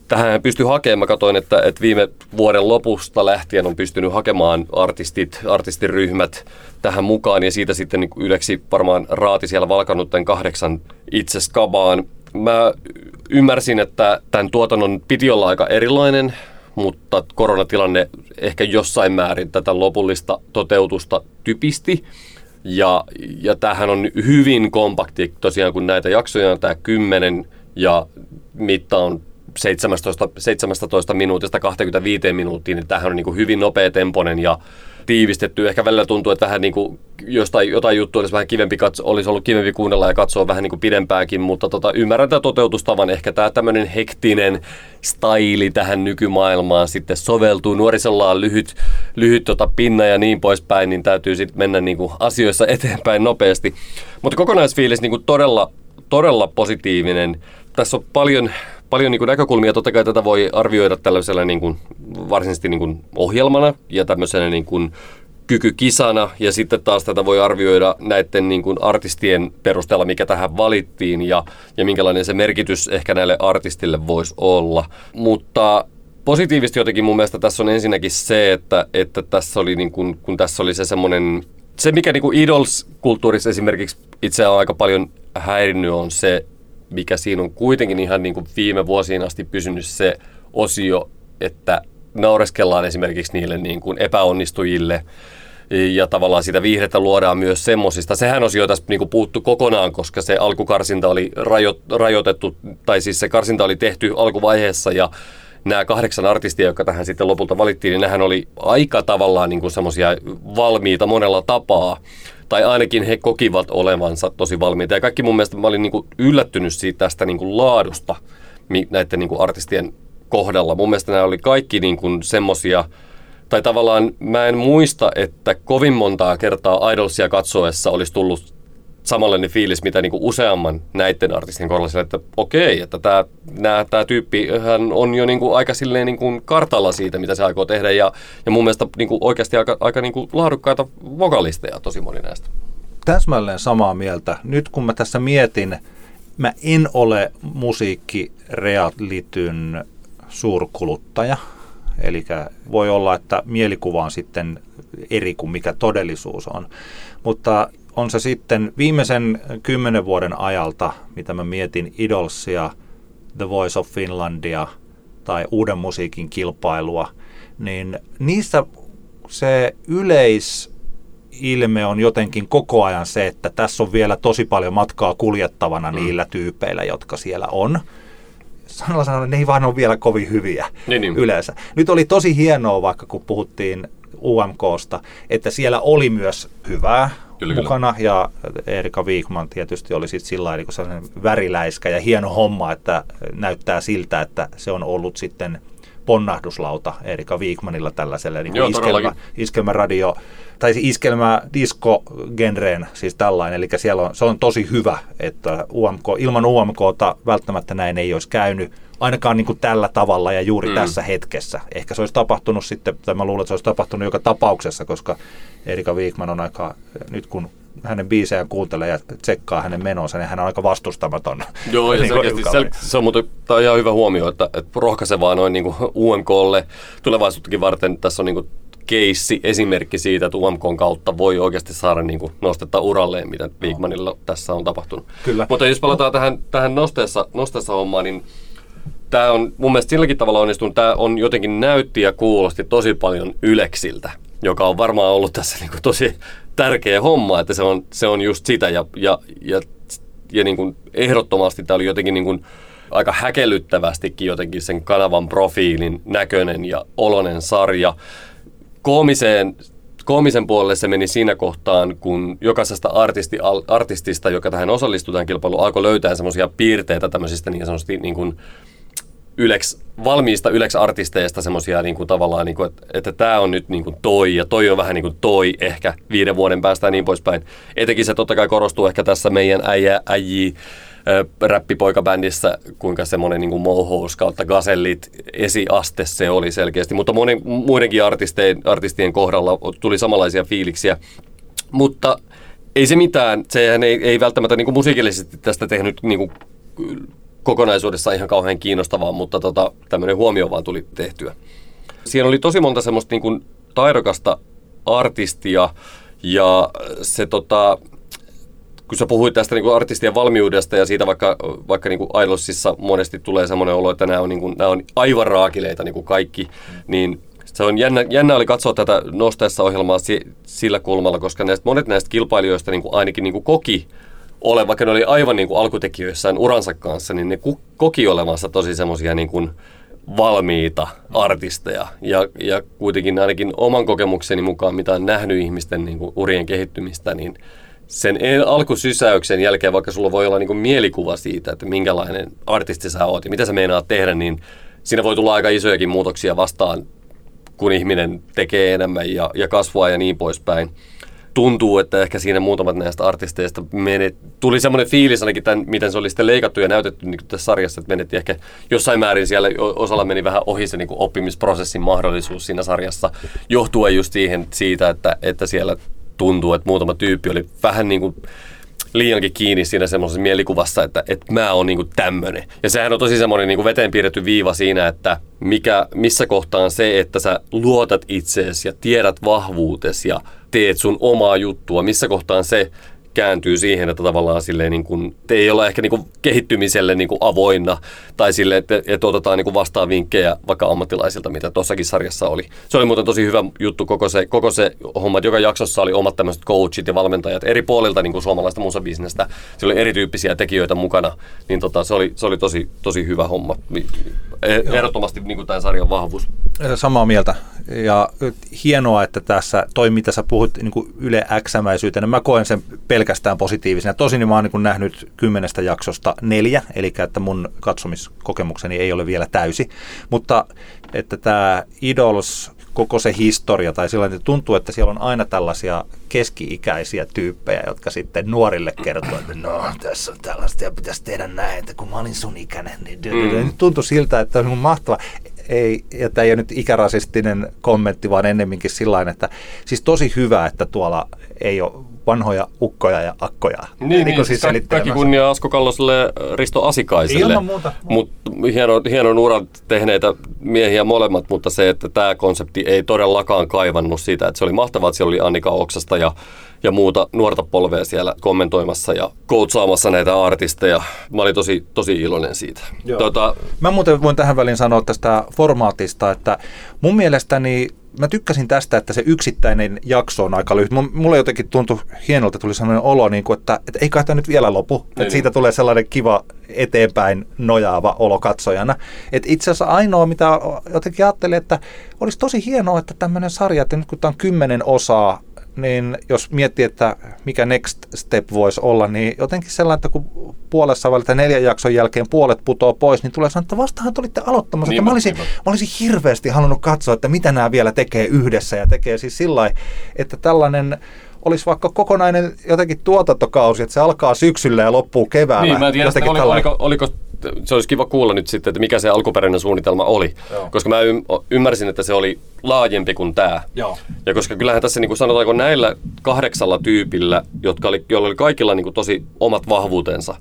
tähän pystyy hakemaan. Mä katsoin, että, että viime vuoden lopusta lähtien on pystynyt hakemaan artistit, artistiryhmät tähän mukaan ja siitä sitten niin yleksi varmaan raati siellä valkannut tämän kahdeksan itse skabaan. Mä ymmärsin, että tämän tuotannon piti olla aika erilainen, mutta koronatilanne ehkä jossain määrin tätä lopullista toteutusta typisti. Ja, ja tämähän on hyvin kompakti, tosiaan kun näitä jaksoja on tämä 10 ja mitta on 17, 17 minuutista 25 minuuttiin, niin tämähän on niin kuin hyvin nopea temponen ja tiivistetty. Ehkä välillä tuntuu, että vähän niin kuin jostain, jotain juttua olisi vähän kivempi katso, olisi ollut kivempi kuunnella ja katsoa vähän niin kuin pidempääkin, mutta tota, ymmärrän tämän toteutustavan. Ehkä tämä tämmöinen hektinen staili tähän nykymaailmaan sitten soveltuu. Nuorisolla on lyhyt, lyhyt tota pinna ja niin poispäin, niin täytyy sitten mennä niin kuin asioissa eteenpäin nopeasti. Mutta kokonaisfiilis niin kuin todella, todella positiivinen. Tässä on paljon paljon niin kuin näkökulmia. Totta kai tätä voi arvioida tällaisella niin kuin, varsinaisesti niin kuin ohjelmana ja tämmöisenä niin kuin kykykisana ja sitten taas tätä voi arvioida näiden niin kuin artistien perusteella, mikä tähän valittiin ja, ja minkälainen se merkitys ehkä näille artistille voisi olla. Mutta positiivisesti jotenkin mun mielestä tässä on ensinnäkin se, että, että tässä oli niin kuin, kun tässä oli se semmoinen, se mikä niin Idols-kulttuurissa esimerkiksi itse on aika paljon häirinnyt on se, mikä siinä on kuitenkin ihan niin kuin viime vuosiin asti pysynyt se osio, että naureskellaan esimerkiksi niille niin kuin epäonnistujille ja tavallaan sitä viihdettä luodaan myös semmoisista. Sehän osio tässä niin kuin puuttu kokonaan, koska se alkukarsinta oli rajo, rajoitettu, tai siis se karsinta oli tehty alkuvaiheessa ja nämä kahdeksan artistia, jotka tähän sitten lopulta valittiin, niin nehän oli aika tavallaan niin semmoisia valmiita monella tapaa tai ainakin he kokivat olevansa tosi valmiita. Ja kaikki mun mielestä mä olin niin kuin yllättynyt siitä tästä niin kuin laadusta näiden niin kuin artistien kohdalla. Mun mielestä nämä oli kaikki niin kuin semmosia, tai tavallaan mä en muista, että kovin montaa kertaa Idolsia katsoessa olisi tullut samanlainen fiilis, mitä niin kuin useamman näiden artistien kohdalla että okei, että tämä, nää, tämä tyyppi hän on jo niin kuin aika silleen niin kuin kartalla siitä, mitä se aikoo tehdä ja, ja mun mielestä niin kuin oikeasti aika, aika niin kuin laadukkaita vokalisteja tosi moni näistä. Täsmälleen samaa mieltä. Nyt kun mä tässä mietin, mä en ole musiikkirealityn suurkuluttaja, Eli voi olla, että mielikuva on sitten eri kuin mikä todellisuus on. Mutta on se sitten viimeisen kymmenen vuoden ajalta, mitä mä mietin Idolsia, The Voice of Finlandia tai uuden musiikin kilpailua, niin niissä se yleisilme on jotenkin koko ajan se, että tässä on vielä tosi paljon matkaa kuljettavana mm. niillä tyypeillä, jotka siellä on. Sanalla sanoen, ne ei vaan ole vielä kovin hyviä niin, niin. yleensä. Nyt oli tosi hienoa, vaikka kun puhuttiin UMKsta, että siellä oli myös hyvää kyllä, mukana kyllä. ja Erika Viikman tietysti oli sitten sillä niin sellainen väriläiskä ja hieno homma, että näyttää siltä, että se on ollut sitten ponnahduslauta Erika Viikmanilla tällaiselle niin Joo, iskelmä, iskelmäradio, tai siis iskelmä disco genreen, siis tällainen, eli siellä on, se on tosi hyvä, että UMK, ilman UMKta välttämättä näin ei olisi käynyt. Ainakaan niin kuin tällä tavalla ja juuri mm. tässä hetkessä. Ehkä se olisi tapahtunut sitten, tai mä luulen, että se olisi tapahtunut joka tapauksessa, koska Erika Viikman on aika, nyt kun hänen biisejään kuuntelee ja tsekkaa hänen menonsa, niin hän on aika vastustamaton. Joo, ja niin selkeästi, sel- se on muuten tämä on ihan hyvä huomio, että, että rohkaisevaa noin niin UMKlle tulevaisuuttakin varten. Tässä on niin kuin keissi, esimerkki siitä, että UMKn kautta voi oikeasti saada niin kuin nostetta uralleen, mitä Wigmanilla tässä on tapahtunut. Kyllä. Mutta jos palataan tähän, tähän nosteessa, nosteessa hommaan, niin tämä on mun mielestä silläkin tavalla onnistunut. Tämä on jotenkin näytti ja kuulosti tosi paljon Yleksiltä, joka on varmaan ollut tässä niin kuin tosi tärkeä homma, että se on, se on just sitä. Ja, ja, ja, ja niin kuin ehdottomasti tämä oli jotenkin niin kuin aika häkellyttävästikin jotenkin sen kanavan profiilin näköinen ja olonen sarja koomiseen, koomisen puolelle se meni siinä kohtaan, kun jokaisesta artisti, artistista, joka tähän osallistui tähän kilpailuun, alkoi löytää semmoisia piirteitä tämmöisistä niin sanotusti niin kuin yleks, valmiista Ylex-artisteista semmoisia niin kuin tavallaan, niin kuin, että, tämä on nyt niin kuin toi ja toi on vähän niin kuin toi ehkä viiden vuoden päästä ja niin poispäin. Etenkin se totta kai korostuu ehkä tässä meidän äijä, äijii räppipoikabändissä, kuinka semmoinen niin Mohous kautta Gazellit esiaste se oli selkeästi, mutta monen, muidenkin artistien, artistien kohdalla tuli samanlaisia fiiliksiä. Mutta ei se mitään, sehän ei, ei välttämättä niin kuin musiikillisesti tästä tehnyt niin kuin kokonaisuudessaan ihan kauhean kiinnostavaa, mutta tota, tämmöinen huomio vaan tuli tehtyä. Siinä oli tosi monta semmoista niin kuin taidokasta artistia ja se tota, kun sä puhuit tästä niin kuin artistien valmiudesta ja siitä vaikka, vaikka niin kuin Idolsissa monesti tulee semmoinen olo, että nämä on, niin kuin, nämä on aivan raakileita niin kuin kaikki, niin se on jännä, jännä oli katsoa tätä nosteessa ohjelmaa si, sillä kulmalla, koska näistä, monet näistä kilpailijoista niin kuin ainakin niin kuin koki ole, vaikka ne oli aivan niin kuin alkutekijöissään uransa kanssa, niin ne koki olevansa tosi semmoisia niin kuin valmiita artisteja. Ja, ja kuitenkin ainakin oman kokemukseni mukaan, mitä on nähnyt ihmisten niin kuin urien kehittymistä, niin sen alkusysäyksen jälkeen, vaikka sulla voi olla niin kuin mielikuva siitä, että minkälainen artisti sä oot ja mitä sä meinaat tehdä, niin siinä voi tulla aika isojakin muutoksia vastaan, kun ihminen tekee enemmän ja, ja kasvaa ja niin poispäin. Tuntuu, että ehkä siinä muutamat näistä artisteista menet, tuli semmoinen fiilis ainakin, tämän, miten se oli sitten leikattu ja näytetty niin tässä sarjassa, että menetti ehkä jossain määrin siellä osalla meni vähän ohi se niin kuin oppimisprosessin mahdollisuus siinä sarjassa, johtuen just siihen, siitä, että, että siellä tuntuu, että muutama tyyppi oli vähän niin kuin liiankin kiinni siinä semmoisessa mielikuvassa, että, että mä oon niin tämmöinen. Ja sehän on tosi semmoinen niin veteen piirretty viiva siinä, että mikä, missä kohtaan se, että sä luotat itseesi ja tiedät vahvuutesi ja teet sun omaa juttua, missä kohtaan se kääntyy siihen, että tavallaan silleen niin kuin, te ei olla ehkä niin kuin kehittymiselle niin kuin avoinna tai sille, että, että otetaan niin kuin vastaan vinkkejä vaikka ammattilaisilta, mitä tuossakin sarjassa oli. Se oli muuten tosi hyvä juttu koko se, koko se homma, että joka jaksossa oli omat tämmöiset coachit ja valmentajat eri puolilta niin kuin suomalaista musabisnestä. Siellä oli erityyppisiä tekijöitä mukana, niin tota, se, oli, se oli tosi, tosi hyvä homma. Ehdottomasti niin kuin tämän sarjan vahvuus. Samaa mieltä. Ja hienoa, että tässä toi, mitä sä puhut niin kuin Yle X-mäisyytenä, mä koen sen pelkästään positiivisena. Tosin niin mä oon niin nähnyt kymmenestä jaksosta neljä, eli että mun katsomiskokemukseni ei ole vielä täysi. Mutta että tämä Idols koko se historia tai sellainen, että tuntuu, että siellä on aina tällaisia keski-ikäisiä tyyppejä, jotka sitten nuorille kertoo, että no tässä on tällaista ja pitäisi tehdä näin, että kun mä olin sun ikäinen, niin mm. tuntui siltä, että on mahtava ei, ja tämä ei ole nyt ikärasistinen kommentti, vaan ennemminkin sillä että siis tosi hyvä, että tuolla ei ole vanhoja ukkoja ja akkoja. Niin, niin, niin siis ka- kaikki kunnia Asko Kalloselle Risto Asikaiselle. Ilman muuta. Mut, hieno, hienon uran tehneitä miehiä molemmat, mutta se, että tämä konsepti ei todellakaan kaivannut siitä, että se oli mahtavaa, että siellä oli Annika Oksasta ja ja muuta nuorta polvea siellä kommentoimassa ja koutsaamassa näitä artisteja. Mä olin tosi, tosi iloinen siitä. Tota, Mä muuten voin tähän väliin sanoa tästä formaatista, että mun mielestäni mä tykkäsin tästä, että se yksittäinen jakso on aika lyhyt. Mulle jotenkin tuntui hienolta, tuli sellainen olo, niin kuin, että, että ei kai tämä nyt vielä lopu. Niin. Että siitä tulee sellainen kiva eteenpäin nojaava olo katsojana. Et itse asiassa ainoa, mitä jotenkin ajattelin, että olisi tosi hienoa, että tämmöinen sarja, että nyt kun tämä on kymmenen osaa, niin jos miettii, että mikä next step voisi olla, niin jotenkin sellainen, että kun puolessa välillä neljän jakson jälkeen puolet putoo pois, niin tulee sanoa, että vastahan te olitte aloittamassa. Niin, mä, olisin, niin. mä olisin hirveästi halunnut katsoa, että mitä nämä vielä tekee yhdessä ja tekee siis sillä että tällainen olisi vaikka kokonainen jotenkin tuotantokausi, että se alkaa syksyllä ja loppuu keväällä. Niin, mä en tiedä, oliko, oliko, oliko se olisi kiva kuulla nyt sitten, että mikä se alkuperäinen suunnitelma oli. Joo. Koska mä ymmärsin, että se oli laajempi kuin tämä. Joo. Ja koska kyllähän tässä niin kuin sanotaanko näillä kahdeksalla tyypillä, jotka oli, joilla oli kaikilla niin kuin tosi omat vahvuutensa,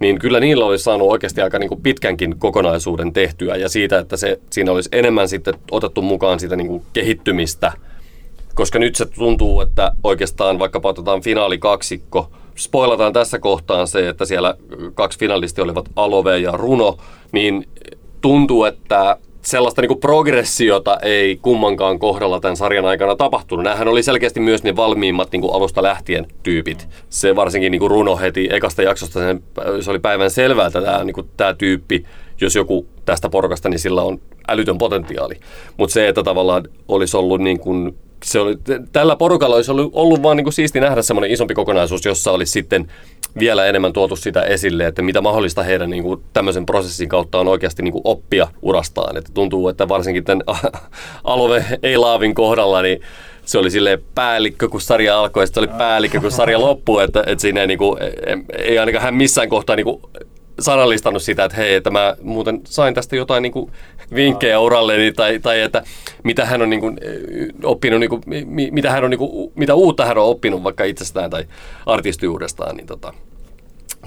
niin kyllä niillä olisi saanut oikeasti aika niin kuin pitkänkin kokonaisuuden tehtyä ja siitä, että se, siinä olisi enemmän sitten otettu mukaan sitä niin kuin kehittymistä, koska nyt se tuntuu, että oikeastaan vaikkapa otetaan finaalikaksikko, spoilataan tässä kohtaan se, että siellä kaksi finalisti olivat Alove ja Runo, niin tuntuu, että sellaista niin progressiota ei kummankaan kohdalla tämän sarjan aikana tapahtunut. Nämähän oli selkeästi myös ne valmiimmat niin alusta lähtien tyypit. Se varsinkin niin Runo heti ekasta jaksosta, sen, se oli päivän selvää, että tämä, niin tämä tyyppi, jos joku tästä porukasta, niin sillä on älytön potentiaali. Mutta se, että tavallaan olisi ollut niin kuin se oli, tällä porukalla olisi ollut, ollut vaan niin siisti nähdä semmoinen isompi kokonaisuus, jossa olisi sitten vielä enemmän tuotu sitä esille, että mitä mahdollista heidän niin kuin, tämmöisen prosessin kautta on oikeasti niin kuin, oppia urastaan. Että tuntuu, että varsinkin tämän Alove Eilaavin kohdalla, niin se oli sille päällikkö, kun sarja alkoi, ja se oli päällikkö, kun sarja loppui, että, että siinä ei, niin kuin, ei ainakaan hän missään kohtaa niin kuin, sanallistanut sitä, että hei, että mä muuten sain tästä jotain niin kuin vinkkejä uralleni tai, tai että mitä hän on niin kuin, oppinut, niin kuin, mitä, hän on, niin kuin, mitä uutta hän on oppinut vaikka itsestään tai artistiuudestaan, niin tota,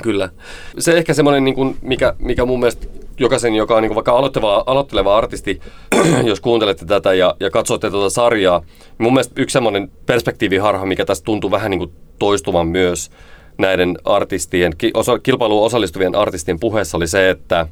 kyllä. Se ehkä semmoinen, niin mikä, mikä mun mielestä jokaisen, joka on niin vaikka aloitteleva, aloitteleva artisti, jos kuuntelette tätä ja, ja katsotte tätä sarjaa, niin mun mielestä yksi semmoinen perspektiiviharha, mikä tässä tuntuu vähän niin kuin toistuvan myös, näiden artistien, kilpailuun osallistuvien artistien puheessa oli se, että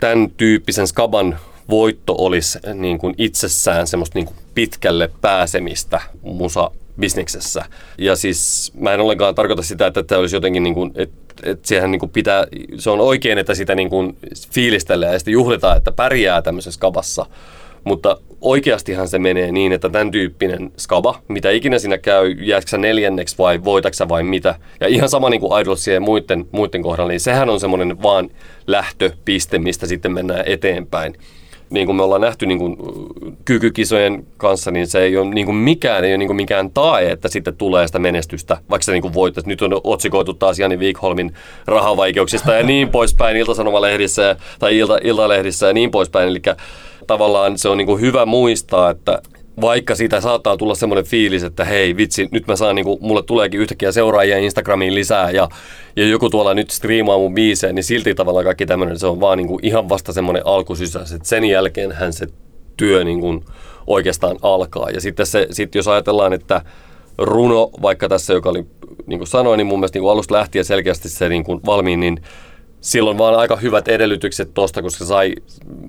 tämän tyyppisen skaban voitto olisi niin kuin itsessään semmoista niin kuin pitkälle pääsemistä musa bisneksessä. Ja siis mä en ollenkaan tarkoita sitä, että tämä olisi jotenkin niin kuin, että, siihen niin kuin pitää, se on oikein, että sitä niin kuin fiilistellään ja sitten juhlitaan, että pärjää tämmöisessä skabassa. Mutta oikeastihan se menee niin, että tämän tyyppinen skaba, mitä ikinä siinä käy, jääksä neljänneksi vai voitaksä vai mitä. Ja ihan sama niin kuin Idolsien ja muiden, muiden kohdalla, niin sehän on semmoinen vaan lähtöpiste, mistä sitten mennään eteenpäin. Niin kuin me ollaan nähty niin kuin kykykisojen kanssa, niin se ei ole niin kuin mikään, ei ole niin kuin mikään tae, että sitten tulee sitä menestystä, vaikka se niin kuin voittaisi. Nyt on otsikoitu taas Jani Wikholmin rahavaikeuksista ja niin poispäin Ilta-Sanomalehdissä tai Ilta, Iltalehdissä ja niin poispäin. Eli tavallaan se on niin kuin hyvä muistaa, että vaikka siitä saattaa tulla semmoinen fiilis, että hei vitsi, nyt mä saan, niin kuin, mulle tuleekin yhtäkkiä seuraajia Instagramiin lisää ja, ja joku tuolla nyt striimaa mun biisejä, niin silti tavallaan kaikki tämmöinen, se on vaan niin kuin ihan vasta semmoinen alkusysäys, että sen jälkeenhän se työ niin kuin oikeastaan alkaa. Ja sitten se, sit jos ajatellaan, että runo, vaikka tässä, joka oli, niin kuin sanoin, niin mun mielestä niin kuin alusta lähtien selkeästi se niin kuin valmiin, niin silloin vaan aika hyvät edellytykset tosta, koska sai,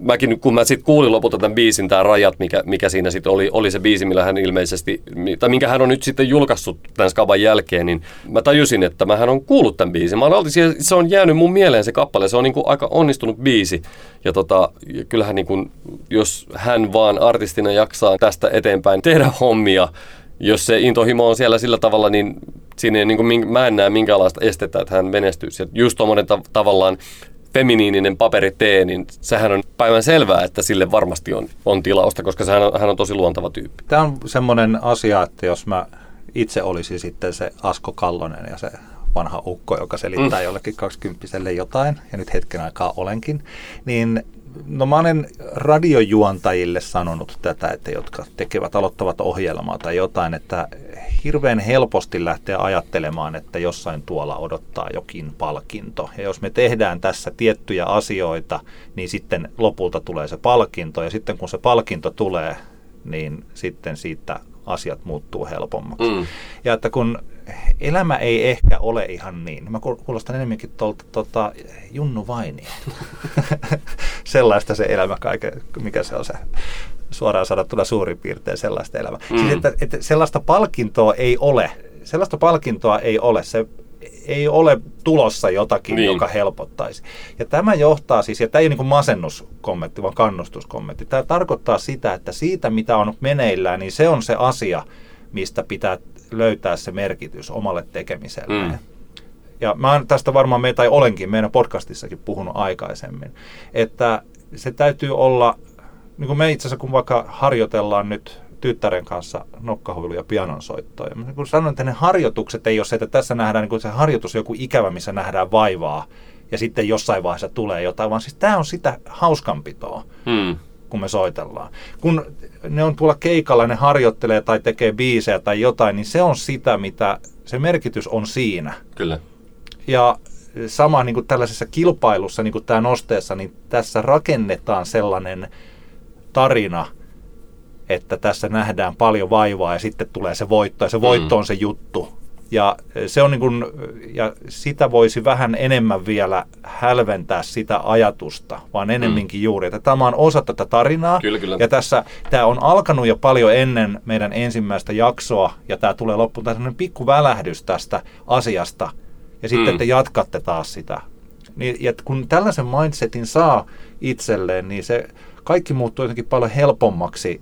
mäkin kun mä sitten kuulin lopulta tämän biisin, tämä Rajat, mikä, mikä siinä sitten oli, oli se biisi, millä hän ilmeisesti, tai minkä hän on nyt sitten julkaissut tämän skaban jälkeen, niin mä tajusin, että mä hän on kuullut tämän biisin. Mä olin, se on jäänyt mun mieleen se kappale, se on niin kuin aika onnistunut biisi. Ja tota, kyllähän niin kuin, jos hän vaan artistina jaksaa tästä eteenpäin tehdä hommia, jos se intohimo on siellä sillä tavalla, niin siinä ei, niin kuin, mä en näe minkäänlaista estettä, että hän menestyisi. Just tuommoinen ta- tavallaan feminiininen paperi tee, niin sehän on päivän selvää, että sille varmasti on, on tilausta, koska hän on, hän on tosi luontava tyyppi. Tämä on semmoinen asia, että jos mä itse olisin sitten se Asko Kallonen ja se vanha ukko, joka selittää mm. jollekin kaksikymppiselle jotain, ja nyt hetken aikaa olenkin, niin no mä olen radiojuontajille sanonut tätä, että jotka tekevät, aloittavat ohjelmaa tai jotain, että hirveän helposti lähtee ajattelemaan, että jossain tuolla odottaa jokin palkinto. Ja jos me tehdään tässä tiettyjä asioita, niin sitten lopulta tulee se palkinto. Ja sitten kun se palkinto tulee, niin sitten siitä asiat muuttuu helpommaksi. Mm. Ja että kun elämä ei ehkä ole ihan niin. Mä kuulostan enemmänkin tuolta tota, Junnu Vaini. sellaista se elämä kaiken, mikä se on se suoraan sanottuna suurin piirtein sellaista elämää. Mm. Siis että, että sellaista palkintoa ei ole. Sellaista palkintoa ei ole. Se ei ole tulossa jotakin, niin. joka helpottaisi. Ja tämä johtaa siis, ja tämä ei ole niin masennuskommentti, vaan kannustuskommentti. Tämä tarkoittaa sitä, että siitä, mitä on meneillään, niin se on se asia, mistä pitää löytää se merkitys omalle tekemiselle. Mm. Ja mä oon tästä varmaan, me, tai olenkin meidän podcastissakin puhunut aikaisemmin, että se täytyy olla, niin kuin me itse asiassa kun vaikka harjoitellaan nyt tyttären kanssa nokkahuilu ja pianonsoittoa. Ja kun sanoin, että ne harjoitukset ei ole se, että tässä nähdään niin se harjoitus joku ikävä, missä nähdään vaivaa ja sitten jossain vaiheessa tulee jotain, vaan siis tämä on sitä hauskanpitoa, Hmm. Kun me soitellaan. Kun ne on tuolla keikalla, ne harjoittelee tai tekee biisejä tai jotain, niin se on sitä, mitä se merkitys on siinä. Kyllä. Ja sama niin kuin tällaisessa kilpailussa, niin kuin tämä nosteessa, niin tässä rakennetaan sellainen tarina, että tässä nähdään paljon vaivaa ja sitten tulee se voitto ja se voitto on se juttu. Ja, se on niin kuin, ja sitä voisi vähän enemmän vielä hälventää sitä ajatusta, vaan enemminkin juuri, että tämä on osa tätä tarinaa. Kyllä, kyllä. Ja tässä, tämä on alkanut jo paljon ennen meidän ensimmäistä jaksoa, ja tämä tulee loppuun. On pikku välähdys tästä asiasta, ja sitten Mm. te jatkatte taas sitä. Niin, ja kun tällaisen mindsetin saa itselleen, niin se kaikki muuttuu jotenkin paljon helpommaksi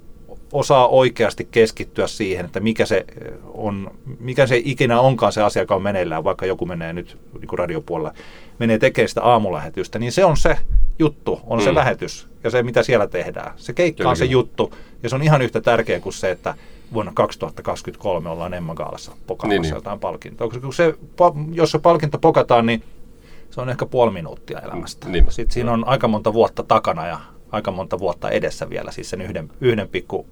osaa oikeasti keskittyä siihen, että mikä se eh, on, mikä se ikinä onkaan se asia, joka on meneillään, vaikka joku menee nyt niin kuin radiopuolella, menee tekemään sitä aamulähetystä, niin se on se juttu, on se Mm. lähetys ja se, mitä siellä tehdään. Se keikka Kyllä, on se juttu ja se on ihan yhtä tärkeä kuin se, että vuonna 2023 ollaan Emma Gaalassa pokaamassa Niin, niin, niin. jotain palkintoa. Koska kun se, jos se palkinto pokataan, niin se on ehkä puoli minuuttia elämästä. Niin. Sitten siinä on aika monta vuotta takana ja aika monta vuotta edessä vielä, siis sen yhden, yhden pikku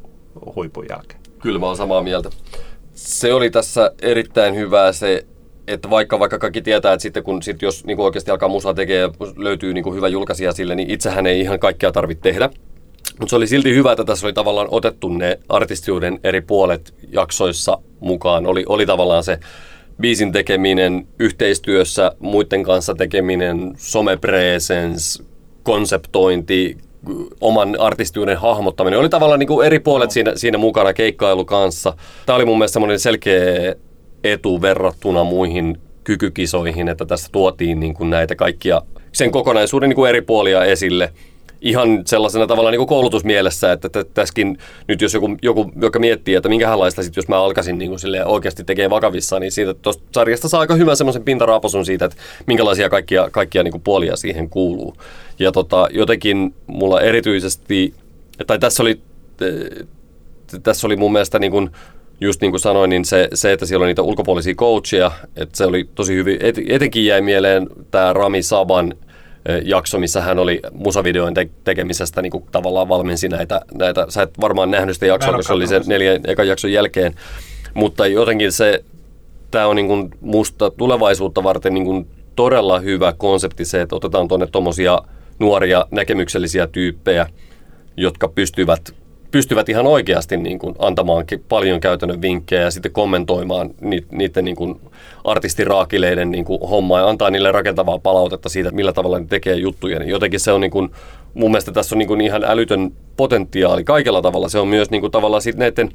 huipun jälkeen. Kyllä mä oon samaa mieltä. Se oli tässä erittäin hyvää se, että vaikka, vaikka kaikki tietää, että sitten kun sit jos niin oikeasti alkaa musaa tekee ja löytyy niin hyvä julkaisija sille, niin itsehän ei ihan kaikkea tarvitse tehdä. Mutta se oli silti hyvä, että tässä oli tavallaan otettu ne artistiuden eri puolet jaksoissa mukaan. Oli, oli tavallaan se biisin tekeminen, yhteistyössä muiden kanssa tekeminen, somepresence, konseptointi, oman artistiuden hahmottaminen. Oli tavallaan niin kuin eri puolet siinä, siinä mukana keikkailu kanssa. Tämä oli mun mielestä semmoinen selkeä etu verrattuna muihin kykykisoihin, että tässä tuotiin niin kuin näitä kaikkia sen kokonaisuuden niin kuin eri puolia esille ihan sellaisena tavalla niin kuin koulutusmielessä, että tä- tässäkin nyt jos joku, joku joka miettii, että minkälaista sitten jos mä alkaisin niin kuin silleen oikeasti tekee vakavissa, niin siitä tuosta sarjasta saa aika hyvän semmoisen pintaraapasun siitä, että minkälaisia kaikkia, kaikkia niin kuin puolia siihen kuuluu. Ja tota, jotenkin mulla erityisesti, tai tässä oli, tässä oli mun mielestä niin kuin, just niin kuin sanoin, niin se, se, että siellä on niitä ulkopuolisia coachia, että se oli tosi hyvin, et, etenkin jäi mieleen tämä Rami Saban jakso, missä hän oli musavideoin te- tekemisestä niin kuin tavallaan valmensi näitä, näitä, sä et varmaan nähnyt sitä jaksoa, koska se oli se katsonut sitä. neljän ekan jakson jälkeen, mutta jotenkin se, tämä on niin kuin musta tulevaisuutta varten niin kuin todella hyvä konsepti se, että otetaan tuonne tuommoisia nuoria näkemyksellisiä tyyppejä, jotka pystyvät, pystyvät ihan oikeasti niin kuin antamaankin paljon käytännön vinkkejä ja sitten kommentoimaan ni, niiden niin kuin artistiraakileiden niin kuin hommaa ja antaa niille rakentavaa palautetta siitä, millä tavalla ne tekee juttuja. Niin jotenkin se on niin kuin, mun mielestä tässä on niin kuin ihan älytön potentiaali kaikella tavalla. Se on myös niin kuin tavallaan sitten näiden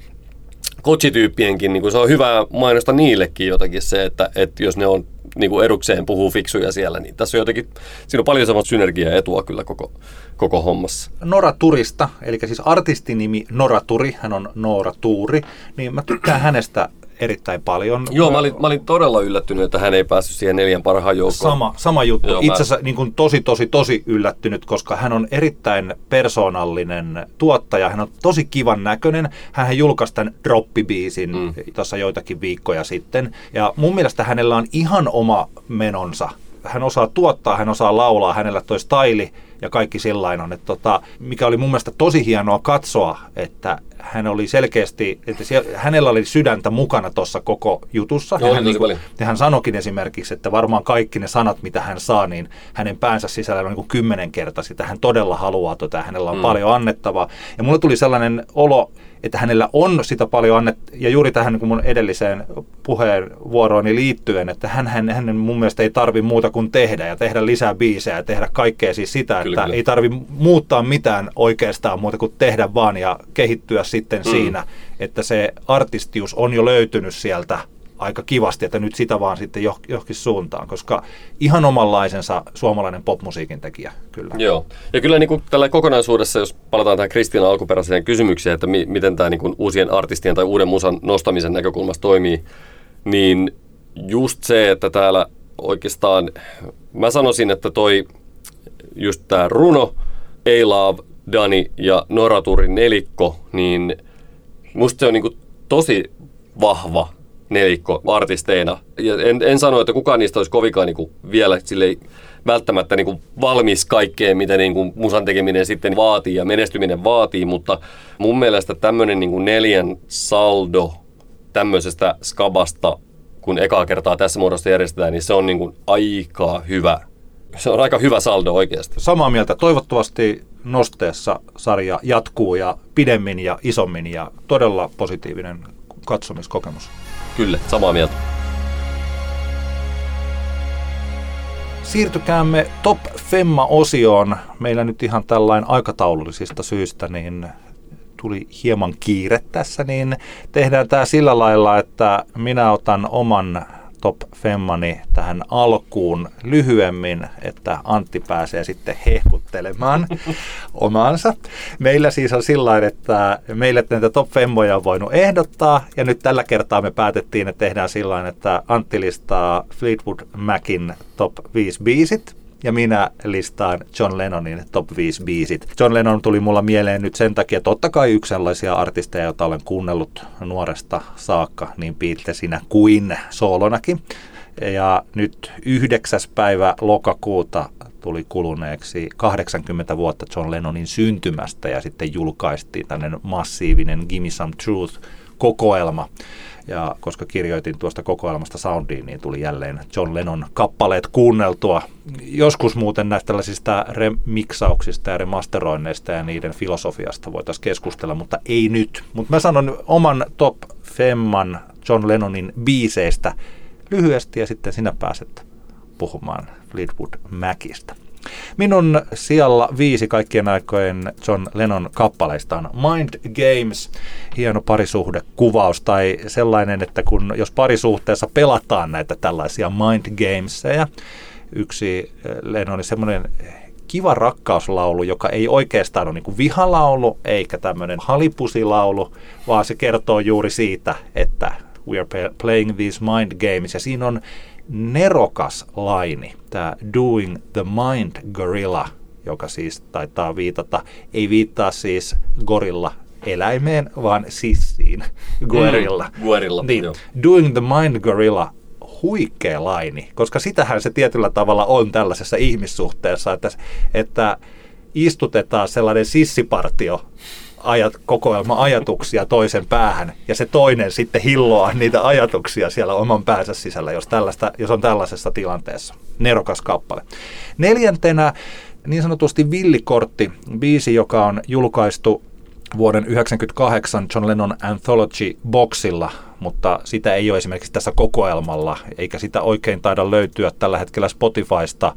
coachityyppienkin, niin kuin se on hyvä mainosta niillekin jotenkin se, että, että jos ne on niin kuin edukseen puhuu fiksuja siellä, niin tässä on jotenkin, siinä on paljon semmoista synergiaetua kyllä koko, koko hommassa. Nora Turista, eli siis artistinimi Nora Turi, hän on Noora Tuuri, niin mä tykkään hänestä erittäin paljon. Joo, mä olin, mä olin todella yllättynyt, että hän ei päässyt siihen neljän parhaan joukkoon. Sama, sama juttu. Joo, mä- Itse asiassa niin kuin tosi, tosi, tosi yllättynyt, koska hän on erittäin persoonallinen tuottaja. Hän on tosi kivan näköinen. Hän julkaisi tämän Droppi-biisin mm. tuossa joitakin viikkoja sitten. Ja mun mielestä hänellä on ihan oma menonsa. Hän osaa tuottaa, hän osaa laulaa, hänellä toi staili ja kaikki sillain on. Että tota, mikä oli mun mielestä tosi hienoa katsoa, että hän oli selkeästi, että siellä, hänellä oli sydäntä mukana tuossa koko jutussa. Joo, ja hän tosi niinku- paljon. ja hän sanokin esimerkiksi, että varmaan kaikki ne sanat, mitä hän saa, niin hänen päänsä sisällä on niin kuin kymmenen kertaa sitä. Hän todella haluaa tota, hänellä on Mm. paljon annettavaa. Ja mulle tuli sellainen olo, että hänellä on sitä paljon annettavaa. Ja juuri tähän niin kuin mun edelliseen puheenvuorooni liittyen, että hän, hän, hän mun mielestä ei tarvi muuta kuin tehdä ja tehdä lisää biisejä ja tehdä kaikkea siis sitä, että kyllä. ei tarvi muuttaa mitään oikeastaan muuta kuin tehdä vaan ja kehittyä sitten Mm. siinä, että se artistius on jo löytynyt sieltä aika kivasti, että nyt sitä vaan sitten joh- johonkin suuntaan, koska ihan omanlaisensa suomalainen popmusiikin tekijä kyllä. Joo. Ja kyllä niin kuin tällä kokonaisuudessa, jos palataan tähän Kristiina alkuperäiseen kysymykseen, että mi- miten tämä niin kuin uusien artistien tai uuden musan nostamisen näkökulmasta toimii, niin just se, että täällä oikeastaan, mä sanoisin, että toi just tämä runo, A-Love, Dani ja Noraturin nelikko, niin musta se on niin kuin tosi vahva nelikko artisteina. Ja en, en sano, että kukaan niistä olisi kovinkaan niin kuin vielä silleen, välttämättä niin kuin valmis kaikkeen, mitä niin kuin musan tekeminen sitten vaatii ja menestyminen vaatii, mutta mun mielestä tämmöinen niin kuin neljän saldo tämmöisestä skabasta, kun ekaa kertaa tässä muodossa järjestetään, niin se on niin kuin aika hyvä. Se on aika hyvä saldo oikeasti. Samaa mieltä. Toivottavasti nosteessa sarja jatkuu ja pidemmin ja isommin ja todella positiivinen katsomiskokemus. Kyllä, samaa mieltä. Siirtykäämme Top Femma-osioon. Meillä nyt ihan tällainen aikataulullisista syistä, niin tuli hieman kiire tässä, niin tehdään tämä sillä lailla, että minä otan oman top femmani tähän alkuun lyhyemmin, että Antti pääsee sitten hehkuttelemaan omaansa. Meillä siis on sillä että meille näitä top femmoja on voinut ehdottaa, ja nyt tällä kertaa me päätettiin, että tehdään sillä että Antti listaa Fleetwood Macin top 5 biisit, ja minä listaan John Lennonin top 5 biisit. John Lennon tuli mulla mieleen nyt sen takia, totta kai yksi sellaisia artisteja, joita olen kuunnellut nuoresta saakka niin Beatlesinä kuin soolonakin. Ja nyt 9. päivä lokakuuta tuli kuluneeksi 80 vuotta John Lennonin syntymästä ja sitten julkaistiin tämmöinen massiivinen Gimme Some Truth kokoelma. Ja koska kirjoitin tuosta kokoelmasta soundiin, niin tuli jälleen John Lennon kappaleet kuunneltua. Joskus muuten näistä tällaisista remiksauksista ja remasteroinneista ja niiden filosofiasta voitaisiin keskustella, mutta ei nyt. Mutta mä sanon oman top femman John Lennonin biiseistä lyhyesti ja sitten sinä pääset puhumaan Fleetwood Macista. Minun sijalla viisi kaikkien aikojen John Lennon kappaleista on Mind Games, hieno parisuhdekuvaus tai sellainen, että kun jos parisuhteessa pelataan näitä tällaisia Mind Gamesia, yksi eh, Lennonin semmoinen kiva rakkauslaulu, joka ei oikeastaan ole niin vihalaulu eikä tämmöinen halipusilaulu, vaan se kertoo juuri siitä, että we are playing these mind games. Ja siinä on nerokas laini, tämä Doing the Mind Gorilla, joka siis taitaa viitata, ei viittaa siis gorilla eläimeen, vaan sissiin, guerilla. Mm, guerilla, niin, Doing the Mind Gorilla, huikea laini, koska sitähän se tietyllä tavalla on tällaisessa ihmissuhteessa, että, että istutetaan sellainen sissipartio ajat, kokoelma ajatuksia toisen päähän ja se toinen sitten hilloaa niitä ajatuksia siellä oman päänsä sisällä, jos, tällaista, jos on tällaisessa tilanteessa. Nerokas kappale. Neljäntenä niin sanotusti villikortti, biisi, joka on julkaistu vuoden 1998 John Lennon Anthology Boxilla, mutta sitä ei ole esimerkiksi tässä kokoelmalla, eikä sitä oikein taida löytyä tällä hetkellä Spotifysta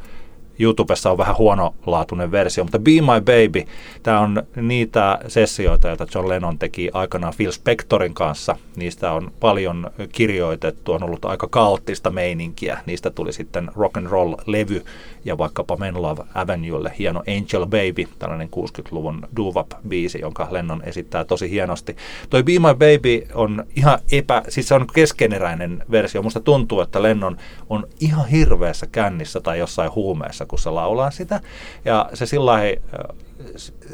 YouTubessa on vähän huonolaatuinen versio, mutta Be My Baby, tämä on niitä sessioita, joita John Lennon teki aikanaan Phil Spectorin kanssa. Niistä on paljon kirjoitettu, on ollut aika kaoottista meininkiä. Niistä tuli sitten rock and roll levy ja vaikkapa Men Love Avenuelle hieno Angel Baby, tällainen 60-luvun doo-wop-biisi, jonka Lennon esittää tosi hienosti. Toi Be My Baby on ihan epä, siis se on keskeneräinen versio. Musta tuntuu, että Lennon on ihan hirveässä kännissä tai jossain huumeessa kanssa, kun se laulaa sitä. Ja se sillä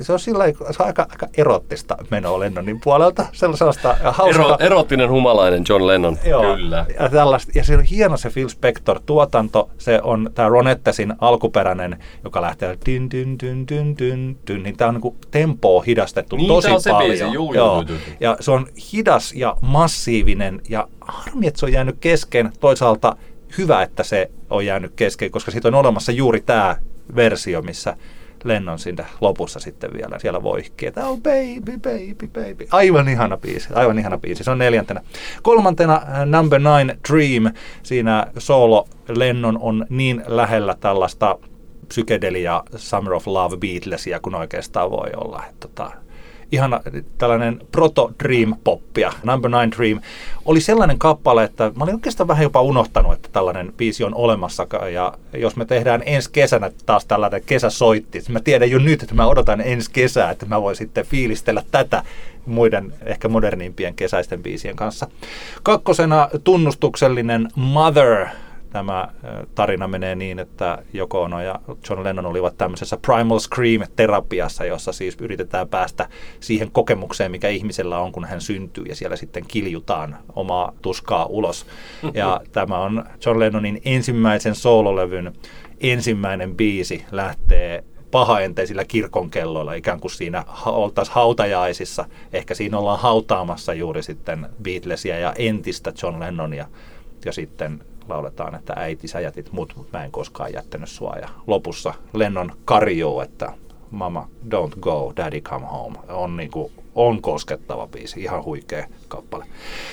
se on sillä se on aika, aika erottista menoa Lennonin puolelta. Sellaista hauskaa. Ero, erottinen humalainen John Lennon, Joo, kyllä. Ja, tällaista, ja se on hieno se Phil Spector-tuotanto. Se on tämä Ronettesin alkuperäinen, joka lähtee dyn, dyn, dyn, dyn, dyn, dyn, niin tämä on niin tempoa hidastettu niin, tosi on se paljon. Biisi, juu, Joo. Juu, juu, juu. Ja se on hidas ja massiivinen ja harmi, että se on jäänyt kesken. Toisaalta hyvä, että se on jäänyt kesken, koska siitä on olemassa juuri tämä versio, missä Lennon sinne lopussa sitten vielä siellä voihkii, että oh baby, baby, baby. Aivan ihana biisi, aivan ihana biisi. Se on neljäntenä. Kolmantena äh, Number Nine Dream. Siinä solo Lennon on niin lähellä tällaista psykedelia Summer of Love Beatlesia kuin oikeastaan voi olla. Että tota, ihana tällainen proto dream poppia, Number Nine Dream, oli sellainen kappale, että mä olin oikeastaan vähän jopa unohtanut, että tällainen biisi on olemassa. Ja jos me tehdään ensi kesänä taas tällainen kesäsoitti, mä tiedän jo nyt, että mä odotan ensi kesää, että mä voin sitten fiilistellä tätä muiden ehkä modernimpien kesäisten biisien kanssa. Kakkosena tunnustuksellinen Mother tämä tarina menee niin, että Joko Ono ja John Lennon olivat tämmöisessä Primal Scream-terapiassa, jossa siis yritetään päästä siihen kokemukseen, mikä ihmisellä on, kun hän syntyy, ja siellä sitten kiljutaan omaa tuskaa ulos. Ja tämä on John Lennonin ensimmäisen soololevyn ensimmäinen biisi lähtee pahaenteisillä kirkonkelloilla, ikään kuin siinä oltaisiin hautajaisissa. Ehkä siinä ollaan hautaamassa juuri sitten Beatlesia ja entistä John Lennonia. Ja sitten lauletaan, että äiti sä jätit mut, mutta mä en koskaan jättänyt sua. Ja lopussa Lennon karjuu, että mama don't go, daddy come home. On, niin kuin, on koskettava biisi, ihan huikea kappale.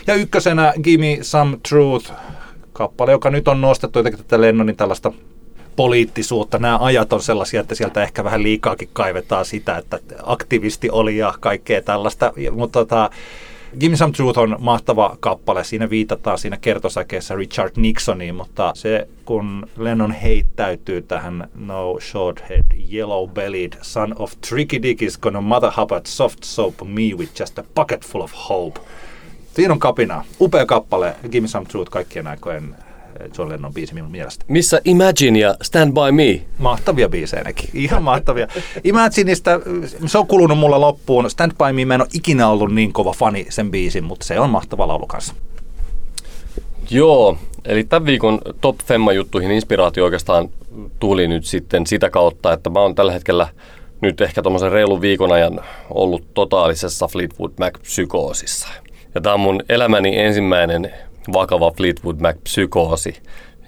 Ja ykkösenä Gimme Some Truth, kappale, joka nyt on nostettu jotenkin tätä Lennonin tällaista poliittisuutta. Nämä ajat on sellaisia, että sieltä ehkä vähän liikaakin kaivetaan sitä, että aktivisti oli ja kaikkea tällaista. Mutta tota, Give Some Truth on mahtava kappale. Siinä viitataan siinä kertosäkeessä Richard Nixoniin, mutta se kun Lennon heittäytyy tähän No short head, yellow bellied son of tricky dick is gonna mother hubbard soft soap me with just a bucket full of hope. Siinä on kapina. Upea kappale. Give Me Some Truth kaikkien aikojen John Lennon biisi minun mielestä. Missä Imagine ja Stand By Me? Mahtavia biisejä nekin, ihan mahtavia. Imagineista, se on kulunut mulla loppuun. Stand By Me, mä en ole ikinä ollut niin kova fani sen biisin, mutta se on mahtava laulu kanssa. Joo, eli tämän viikon Top Femma-juttuihin inspiraatio oikeastaan tuli nyt sitten sitä kautta, että mä oon tällä hetkellä nyt ehkä tuommoisen reilun viikon ajan ollut totaalisessa Fleetwood Mac-psykoosissa. Ja tämä on mun elämäni ensimmäinen vakava Fleetwood Mac-psykoosi.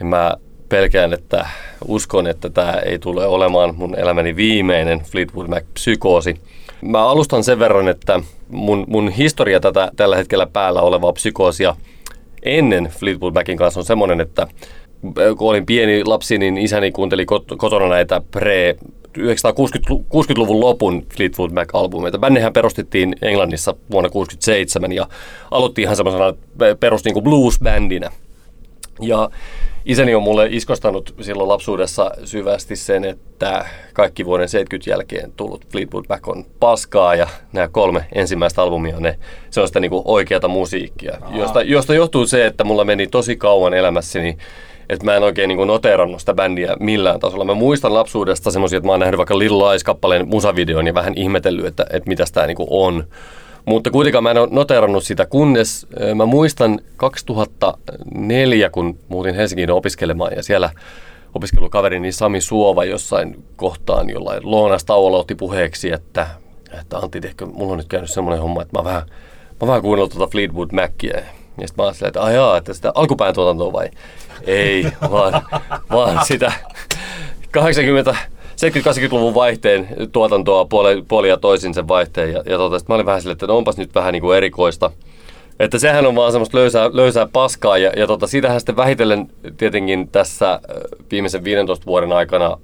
Ja mä pelkään, että uskon, että tämä ei tule olemaan mun elämäni viimeinen Fleetwood Mac-psykoosi. Mä alustan sen verran, että mun, mun historia tätä tällä hetkellä päällä olevaa psykoosia ennen Fleetwood Macin kanssa on semmoinen, että kun olin pieni lapsi, niin isäni kuunteli kotona näitä pre 1960-luvun lopun Fleetwood Mac-albumeita. Bännehän perustettiin Englannissa vuonna 1967 ja aloitti ihan semmoisena perus niin blues-bändinä. Ja isäni on mulle iskostanut silloin lapsuudessa syvästi sen, että kaikki vuoden 70 jälkeen tullut Fleetwood Mac on paskaa ja nämä kolme ensimmäistä albumia ne, se on sitä niin oikeata musiikkia, josta, josta johtuu se, että mulla meni tosi kauan elämässäni että mä en oikein niin noteerannut sitä bändiä millään tasolla. Mä muistan lapsuudesta semmoisia, että mä oon nähnyt vaikka Little Lies-kappaleen musavideon ja vähän ihmetellyt, että, että mitä tämä niin on. Mutta kuitenkaan mä en ole noteerannut sitä, kunnes mä muistan 2004, kun muutin Helsinkiin opiskelemaan ja siellä opiskelukaverini Sami Suova jossain kohtaan jollain lounastauolla otti puheeksi, että, että Antti, tehkö, mulla on nyt käynyt semmoinen homma, että mä vähän, mä vähän kuunnellut tuota Fleetwood Mackia. Ja sitten mä ajattelin, että ajaa, että sitä alkupään tuotantoa vai? Ei, vaan, vaan sitä 80 70-80-luvun vaihteen tuotantoa puoli, puoli ja toisin sen vaihteen. Ja, ja tota, mä olin vähän silleen, että no onpas nyt vähän niin kuin erikoista. Että sehän on vaan semmoista löysää, löysää paskaa ja, ja tota, siitähän sitten vähitellen tietenkin tässä viimeisen 15 vuoden aikana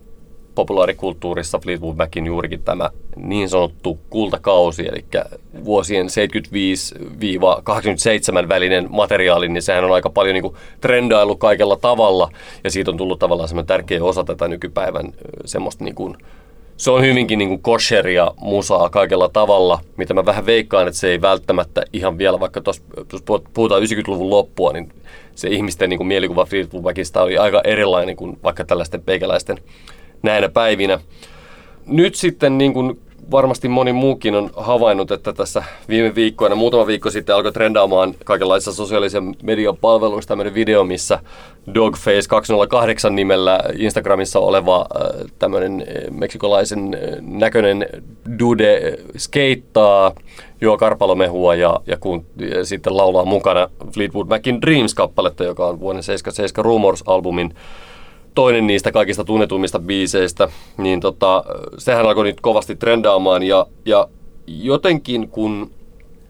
populaarikulttuurissa Fleetwood Macin juurikin tämä niin sanottu kultakausi, eli vuosien 75-87 välinen materiaali, niin sehän on aika paljon niin trendailu kaikella tavalla, ja siitä on tullut tavallaan semmoinen tärkeä osa tätä nykypäivän semmoista niin kuin, se on hyvinkin niin kosheria musaa kaikella tavalla, mitä mä vähän veikkaan, että se ei välttämättä ihan vielä, vaikka tuossa puhutaan 90-luvun loppua, niin se ihmisten niin kuin mielikuva Fleetwood Macista oli aika erilainen kuin vaikka tällaisten peikäläisten näinä päivinä. Nyt sitten niin kuin varmasti moni muukin on havainnut, että tässä viime viikkoina, muutama viikko sitten alkoi trendaamaan kaikenlaisissa sosiaalisen median palveluissa tämmöinen video, missä Dogface 208 nimellä Instagramissa oleva äh, tämmöinen äh, meksikolaisen äh, näköinen dude skeittaa, juo karpalomehua ja, ja, kun, ja sitten laulaa mukana Fleetwood Macin Dreams-kappaletta, joka on vuoden 77 Rumors-albumin toinen niistä kaikista tunnetuimmista biiseistä, niin tota, sehän alkoi nyt kovasti trendaamaan ja, ja jotenkin kun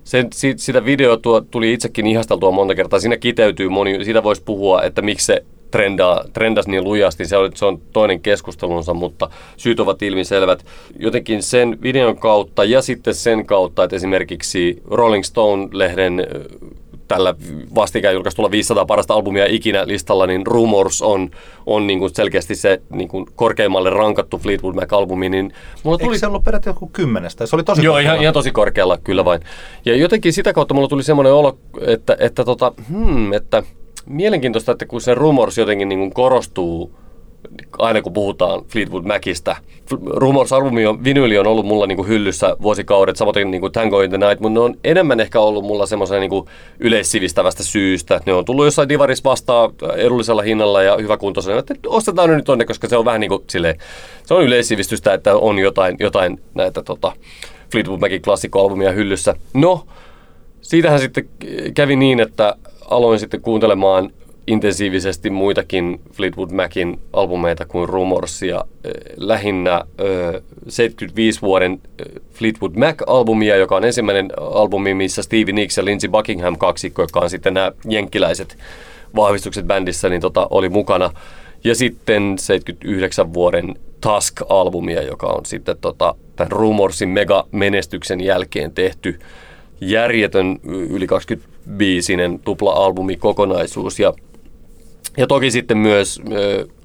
sen, sitä video tuo, tuli itsekin ihasteltua monta kertaa, siinä kiteytyy moni, siitä voisi puhua, että miksi se trendaa, trendasi niin lujasti, se on, se on toinen keskustelunsa, mutta syyt ovat ilmiselvät. Jotenkin sen videon kautta ja sitten sen kautta, että esimerkiksi Rolling Stone-lehden tällä vastikään julkaistulla 500 parasta albumia ikinä listalla, niin Rumors on, on niin kuin selkeästi se niin kuin korkeimmalle rankattu Fleetwood Mac-albumi. Niin mulla tuli... Eikö se ollut peräti joku kymmenestä? Se oli tosi Joo, ihan, ihan, tosi korkealla, kyllä vain. Ja jotenkin sitä kautta mulla tuli semmoinen olo, että, että, tota, hmm, että mielenkiintoista, että kun se Rumors jotenkin niin kuin korostuu aina kun puhutaan Fleetwood Macista. Rumors-albumi on, vinyli on ollut mulla niinku hyllyssä vuosikaudet, samoin niinku Tango in the Night, mutta ne on enemmän ehkä ollut mulla semmoisen niinku yleissivistävästä syystä. Ne on tullut jossain divaris vastaan edullisella hinnalla ja hyväkuntoisena, että ostetaan ne nyt tonne, koska se on vähän niinku silleen, se on yleissivistystä, että on jotain, jotain näitä tota, Fleetwood Macin klassikkoalbumia hyllyssä. No, siitähän sitten kävi niin, että aloin sitten kuuntelemaan intensiivisesti muitakin Fleetwood Macin albumeita kuin Rumorsia. Lähinnä 75 vuoden Fleetwood Mac-albumia, joka on ensimmäinen albumi, missä Stevie Nicks ja Lindsey Buckingham kaksikko, joka on sitten nämä jenkkiläiset vahvistukset bändissä, niin tota, oli mukana. Ja sitten 79 vuoden Tusk-albumia, joka on sitten tota, tämän Rumorsin mega-menestyksen jälkeen tehty järjetön yli 25-sinen tupla-albumi kokonaisuus. Ja toki sitten myös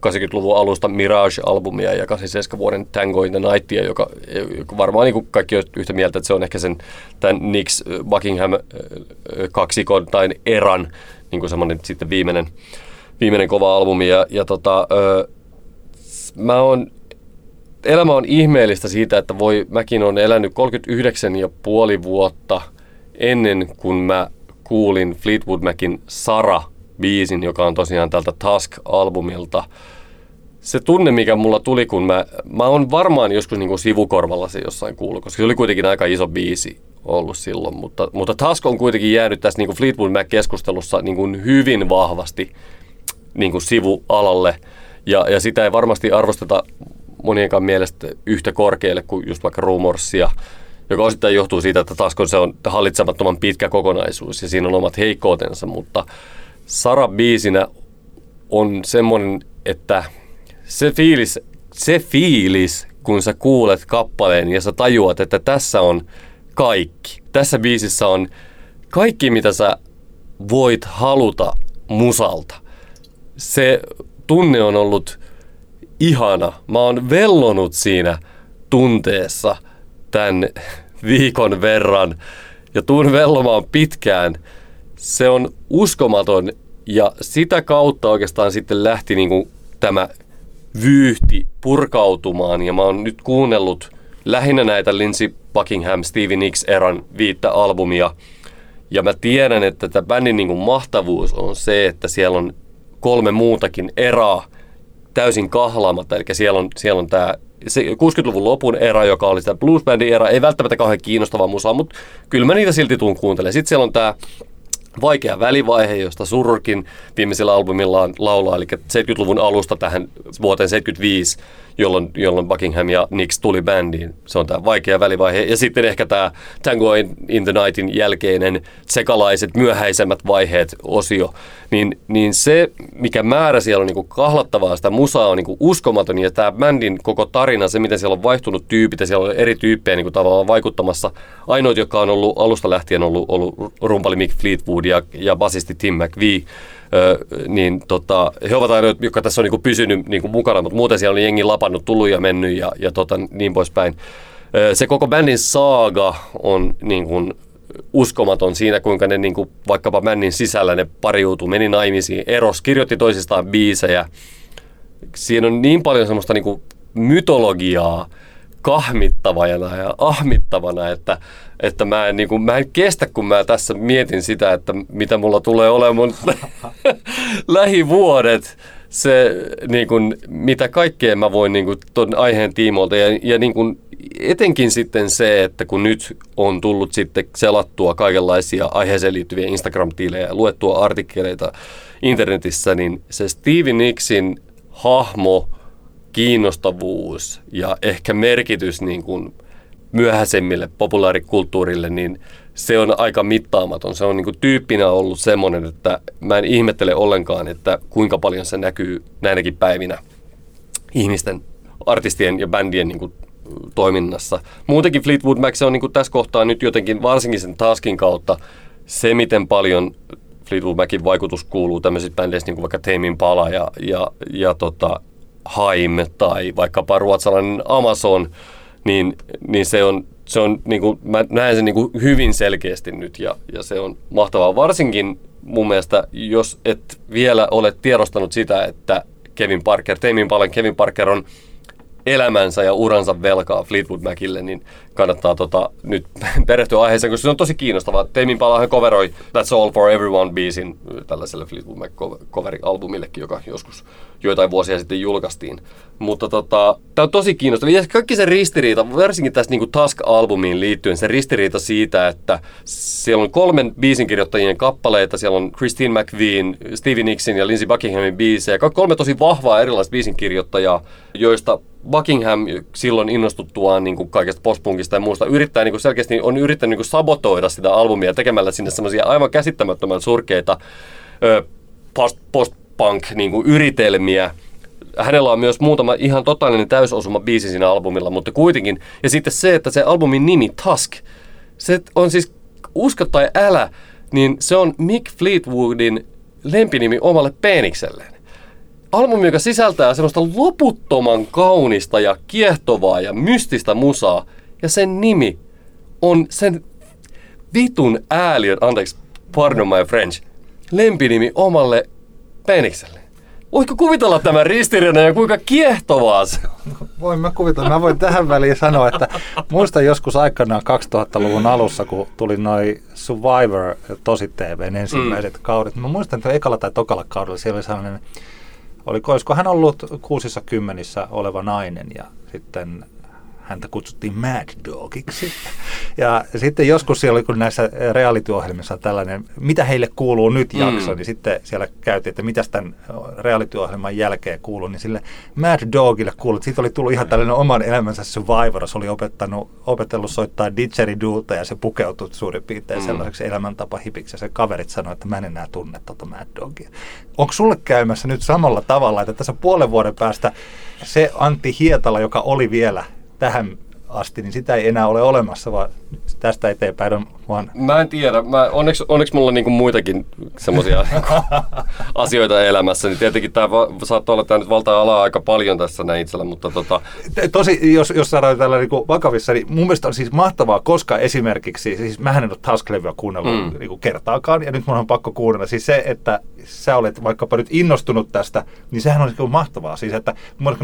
80-luvun alusta Mirage-albumia ja 87 vuoden Tango in the Nightia, joka, joka varmaan niin kaikki on yhtä mieltä, että se on ehkä sen tämän Nix Buckingham kaksikon tai eran niin kuin semmoinen sitten viimeinen, viimeinen kova albumi. Ja, ja tota, mä oon, elämä on ihmeellistä siitä, että voi, mäkin on elänyt 39 ja puoli vuotta ennen kuin mä kuulin Fleetwood Macin Sara biisin, joka on tosiaan tältä Task-albumilta. Se tunne, mikä mulla tuli, kun mä, mä oon varmaan joskus niin kuin sivukorvalla se jossain kuullut, koska se oli kuitenkin aika iso biisi ollut silloin, mutta, mutta Task on kuitenkin jäänyt tässä niin kuin Fleetwood Mac-keskustelussa niin kuin hyvin vahvasti niin kuin sivualalle, ja, ja sitä ei varmasti arvosteta monienkaan mielestä yhtä korkealle kuin just vaikka Rumorsia, joka osittain johtuu siitä, että Task on, se on hallitsemattoman pitkä kokonaisuus ja siinä on omat heikkoutensa, mutta Sara biisinä on semmoinen, että se fiilis, se fiilis, kun sä kuulet kappaleen ja sä tajuat, että tässä on kaikki. Tässä biisissä on kaikki, mitä sä voit haluta musalta. Se tunne on ollut ihana. Mä oon vellonut siinä tunteessa tämän viikon verran ja tuun vellomaan pitkään – se on uskomaton ja sitä kautta oikeastaan sitten lähti niin kuin tämä vyyhti purkautumaan. Ja mä oon nyt kuunnellut lähinnä näitä Lindsey Buckingham, Stevie Nicks eran viittä albumia. Ja mä tiedän, että tämä bändin niin kuin mahtavuus on se, että siellä on kolme muutakin eraa täysin kahlaamatta, eli siellä on, siellä on tämä 60-luvun lopun era, joka oli sitä bluesbandin era, ei välttämättä kauhean kiinnostava musa, mutta kyllä mä niitä silti tuun kuuntelemaan. Sitten siellä on tämä vaikea välivaihe, josta Sururkin viimeisellä albumillaan laulaa, eli 70-luvun alusta tähän vuoteen 75 jolloin, jolloin Buckingham ja Nix tuli bändiin. Se on tämä vaikea välivaihe. Ja sitten ehkä tämä Tango in the Nightin jälkeinen sekalaiset myöhäisemmät vaiheet osio. Niin, niin se, mikä määrä siellä on niin kahlattavaa, sitä musaa on niin uskomaton. Ja tämä bändin koko tarina, se miten siellä on vaihtunut tyypit ja siellä on eri tyyppejä niin tavallaan vaikuttamassa. Ainoat, jotka on ollut alusta lähtien ollut, ollut rumpali Mick Fleetwood ja, ja basisti Tim McVie Ö, niin tota, he ovat ainoat, jotka tässä on niin kuin pysynyt niin kuin mukana, mutta muuten siellä on jengi lapannut, tullut ja mennyt ja, ja tota, niin poispäin. Ö, se koko bändin saaga on niin kuin uskomaton siinä, kuinka ne niin kuin, vaikkapa bändin sisällä ne pariutu, meni naimisiin, eros, kirjoitti toisistaan biisejä. Siinä on niin paljon semmoista niin kuin mytologiaa, kahmittavana ja ahmittavana, että, että mä, en, niin kuin, mä en kestä, kun mä tässä mietin sitä, että mitä mulla tulee olemaan lähivuodet. Se, niin kuin, mitä kaikkea mä voin niin kuin, ton aiheen tiimoilta ja, ja niin kuin, etenkin sitten se, että kun nyt on tullut sitten selattua kaikenlaisia aiheeseen liittyviä Instagram-tiilejä ja luettua artikkeleita internetissä, niin se Stevie Nicksin hahmo – kiinnostavuus ja ehkä merkitys niin kuin myöhäisemmille populaarikulttuurille, niin se on aika mittaamaton. Se on niin kuin tyyppinä ollut semmoinen, että mä en ihmettele ollenkaan, että kuinka paljon se näkyy näinäkin päivinä ihmisten, artistien ja bändien niin kuin toiminnassa. Muutenkin Fleetwood Mac se on niin kuin tässä kohtaa nyt jotenkin, varsinkin sen Taskin kautta, se miten paljon Fleetwood Macin vaikutus kuuluu tämmöisissä bändeissä, niin kuin vaikka Teimin Pala ja, ja, ja tota, Haim tai vaikkapa ruotsalainen Amazon, niin, niin se on, se on niin kuin, mä näen sen niin kuin hyvin selkeästi nyt ja, ja se on mahtavaa. Varsinkin mun mielestä, jos et vielä ole tiedostanut sitä, että Kevin Parker, teimin paljon Kevin Parker on elämänsä ja uransa velkaa Fleetwood Macille, niin kannattaa tota, nyt perehtyä aiheeseen, koska se on tosi kiinnostavaa. Teimin Palahan coveroi That's All For Everyone biisin tällaiselle Fleetwood Mac coveri-albumillekin, joka joskus joitain vuosia sitten julkaistiin. Mutta tota, tämä on tosi kiinnostavaa. Ja kaikki se ristiriita, varsinkin tässä niin Tusk-albumiin liittyen, se ristiriita siitä, että siellä on kolmen biisinkirjoittajien kappaleita. Siellä on Christine McVien, Stevie Nicks ja Lindsey Buckinghamin biisejä. Kolme tosi vahvaa erilaista biisinkirjoittajaa, joista Buckingham silloin innostuttuaan niin kuin kaikesta postpunkista ja muusta yrittää niin kuin selkeästi on yrittänyt niin kuin sabotoida sitä albumia tekemällä sinne semmoisia aivan käsittämättömän surkeita post, post-punk niin kuin yritelmiä. Hänellä on myös muutama ihan totaalinen täysosuma biisi siinä albumilla, mutta kuitenkin. Ja sitten se, että se albumin nimi Tusk, se on siis usko tai älä, niin se on Mick Fleetwoodin lempinimi omalle penikselleen albumi, joka sisältää semmoista loputtoman kaunista ja kiehtovaa ja mystistä musaa. Ja sen nimi on sen vitun ääliön, anteeksi, pardon my French, lempinimi omalle penikselle. Voitko kuvitella tämän ristiriidan ja kuinka kiehtovaa se on? Voin mä kuvitella. Mä voin tähän väliin sanoa, että muistan joskus aikanaan 2000-luvun alussa, kun tuli noin Survivor tosi TVn ensimmäiset mm. kaudet. Mä muistan, että ekalla tai tokalla kaudella siellä oli sellainen oliko, olisiko hän ollut kuusissa kymmenissä oleva nainen ja sitten häntä kutsuttiin Mad Dogiksi. Ja sitten joskus siellä oli, kun näissä reality-ohjelmissa tällainen, mitä heille kuuluu nyt mm. jakso, mm. niin sitten siellä käytiin, että mitä tämän reality-ohjelman jälkeen kuuluu, niin sille Mad Dogille kuuluu, siitä oli tullut ihan tällainen oman elämänsä survivor, se oli opettanut, opetellut soittaa didgeridoota ja se pukeutui suurin piirtein mm. sellaiseksi elämäntapa-hipiksi ja se kaverit sanoi, että mä en enää tunne tuota Mad Dogia. Onko sulle käymässä nyt samalla tavalla, että tässä puolen vuoden päästä se Antti Hietala, joka oli vielä tähän asti, niin sitä ei enää ole olemassa, vaan tästä eteenpäin on vaan... Mä en tiedä. Mä, onneksi, onneksi mulla on niinku muitakin semmoisia niinku asioita elämässä, niin tietenkin tämä va- saattaa olla, tämä nyt valtaa alaa aika paljon tässä näin itsellä, mutta tota... Tosi, jos, jos saadaan tällä niinku vakavissa, niin mun mielestä on siis mahtavaa, koska esimerkiksi, siis mähän en ole Tasklevyä kuunnellut mm. niinku kertaakaan, ja nyt mun on pakko kuunnella. Siis se, että sä olet vaikkapa nyt innostunut tästä, niin sehän on niin mahtavaa. Siis, että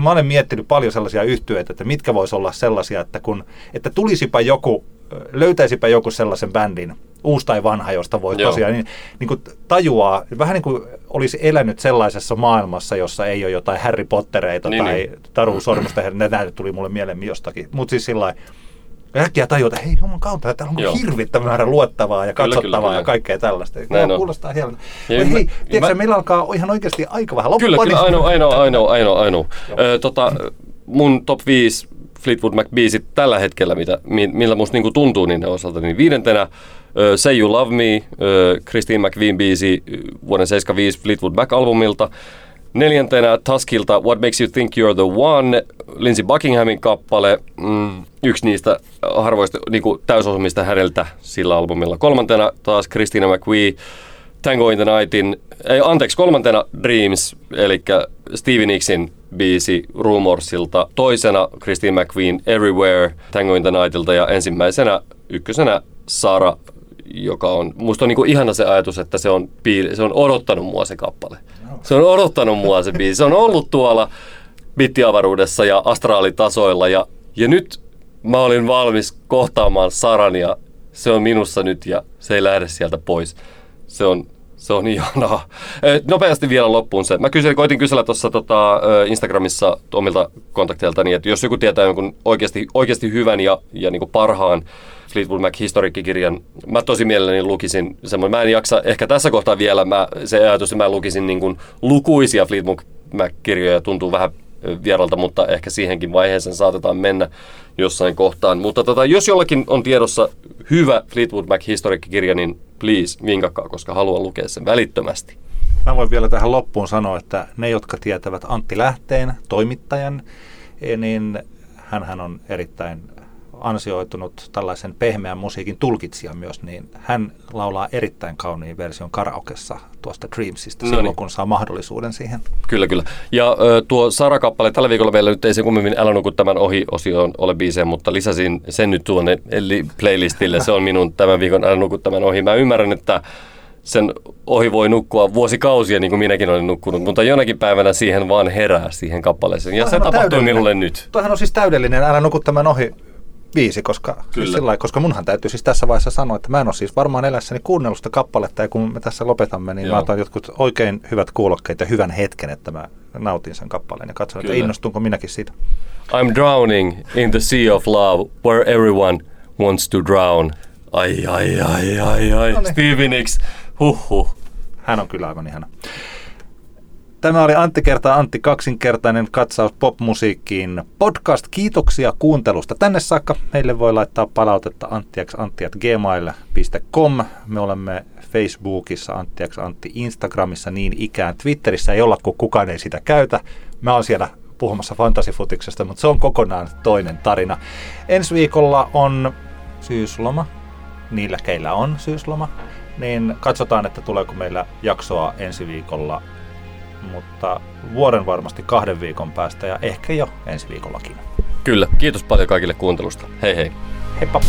mä olen miettinyt paljon sellaisia yhtyeitä, että mitkä vois olla sellaisia, että, kun, että tulisipa joku löytäisipä joku sellaisen bändin, uusi tai vanha, josta voi Joo. tosiaan niin, niin kuin tajuaa, vähän niin kuin olisi elänyt sellaisessa maailmassa, jossa ei ole jotain Harry Pottereita niin, tai niin. Taru Sormusta, ne näitä tuli mulle mieleen jostakin. Mutta siis sillä äkkiä tajuta, että hei juman kautta, täällä on Joo. hirvittävän määrä luettavaa ja katsottavaa kyllä, kyllä, ja kaikkea tällaista. Näin no, kuulostaa hienolta. Hei, mä, tiedätkö, mä... meillä alkaa ihan oikeasti aika vähän loppua. Kyllä, kyllä, ainoa, ainoa, ainoa, ainoa, ainoa. tota, mun top 5 Fleetwood Mac-biisit tällä hetkellä, mitä, millä musta niinku tuntuu niiden osalta, niin viidentenä Say You Love Me, Christine McVien biisi vuoden 75 Fleetwood Mac-albumilta. Neljäntenä Tuskilta What Makes You Think You're the One, Lindsey Buckinghamin kappale, mm, yksi niistä harvoista niin täysosumista häneltä sillä albumilla. Kolmantena taas Christina McVie, Tango in the Nightin, ei anteeksi, kolmantena Dreams, eli Stevie Nicksin biisi Rumorsilta. Toisena Christine McQueen Everywhere Tango in the Nightilta ja ensimmäisenä ykkösenä Sara, joka on, musta on niinku ihana se ajatus, että se on, piili, se on odottanut mua se kappale. Se on odottanut mua se biisi. Se on ollut tuolla bittiavaruudessa ja astraalitasoilla ja, ja nyt mä olin valmis kohtaamaan Saran ja se on minussa nyt ja se ei lähde sieltä pois. Se on se on ihanaa. Nopeasti vielä loppuun se. Mä kyselin, koitin kysellä tuossa tota, Instagramissa omilta kontakteiltani, että jos joku tietää jonkun oikeasti, oikeasti hyvän ja, ja niin parhaan Fleetwood Mac historiikkikirjan, mä tosi mielelläni lukisin semmoinen. Mä en jaksa ehkä tässä kohtaa vielä, mä, se ajatus, että mä lukisin niin kuin lukuisia Fleetwood Mac-kirjoja tuntuu vähän vieralta, mutta ehkä siihenkin vaiheeseen saatetaan mennä jossain kohtaan. Mutta tota, jos jollakin on tiedossa hyvä Fleetwood Mac historiikkikirja, niin please vinkakkaa, koska haluan lukea sen välittömästi. Mä voin vielä tähän loppuun sanoa, että ne, jotka tietävät Antti Lähteen, toimittajan, eh, niin hän on erittäin ansioitunut tällaisen pehmeän musiikin tulkitsija myös, niin hän laulaa erittäin kauniin version karaokessa tuosta Dreamsista silloin, Noniin. kun saa mahdollisuuden siihen. Kyllä, kyllä. Ja ö, tuo Sara-kappale, tällä viikolla meillä nyt ei se kummemmin Älä nuku tämän ohi-osioon ole biisejä, mutta lisäsin sen nyt tuonne eli playlistille. Se on minun tämän viikon Älä nuku tämän ohi. Mä ymmärrän, että sen ohi voi nukkua vuosikausia, niin kuin minäkin olen nukkunut, mutta jonakin päivänä siihen vaan herää siihen kappaleeseen. Ja se Toihan on tapahtui minulle nyt. Toihan on siis täydellinen, älä nuku tämän ohi viisi, koska, siis Kyllä. sillä lailla, koska munhan täytyy siis tässä vaiheessa sanoa, että mä en ole siis varmaan elässäni kuunnellut sitä kappaletta, ja kun me tässä lopetamme, niin Joo. mä otan jotkut oikein hyvät kuulokkeet ja hyvän hetken, että mä nautin sen kappaleen ja katson, että Kyllä. innostunko minäkin siitä. I'm drowning in the sea of love where everyone wants to drown. Ai, ai, ai, ai, ai. No niin. Stevie Nicks. Huhhuh. Hän on kyllä aivan ihana. Tämä oli Antti kertaa Antti kaksinkertainen katsaus popmusiikkiin podcast. Kiitoksia kuuntelusta tänne saakka. Meille voi laittaa palautetta anttiaksantti.gmail.com. Me olemme Facebookissa Anttiaks Antti, Instagramissa niin ikään. Twitterissä ei olla, kun kukaan ei sitä käytä. Mä oon siellä puhumassa fantasifutiksesta, mutta se on kokonaan toinen tarina. Ensi viikolla on syysloma, niillä keillä on syysloma, niin katsotaan, että tuleeko meillä jaksoa ensi viikolla, mutta vuoden varmasti kahden viikon päästä ja ehkä jo ensi viikollakin. Kyllä, kiitos paljon kaikille kuuntelusta. Hei hei. Heippa.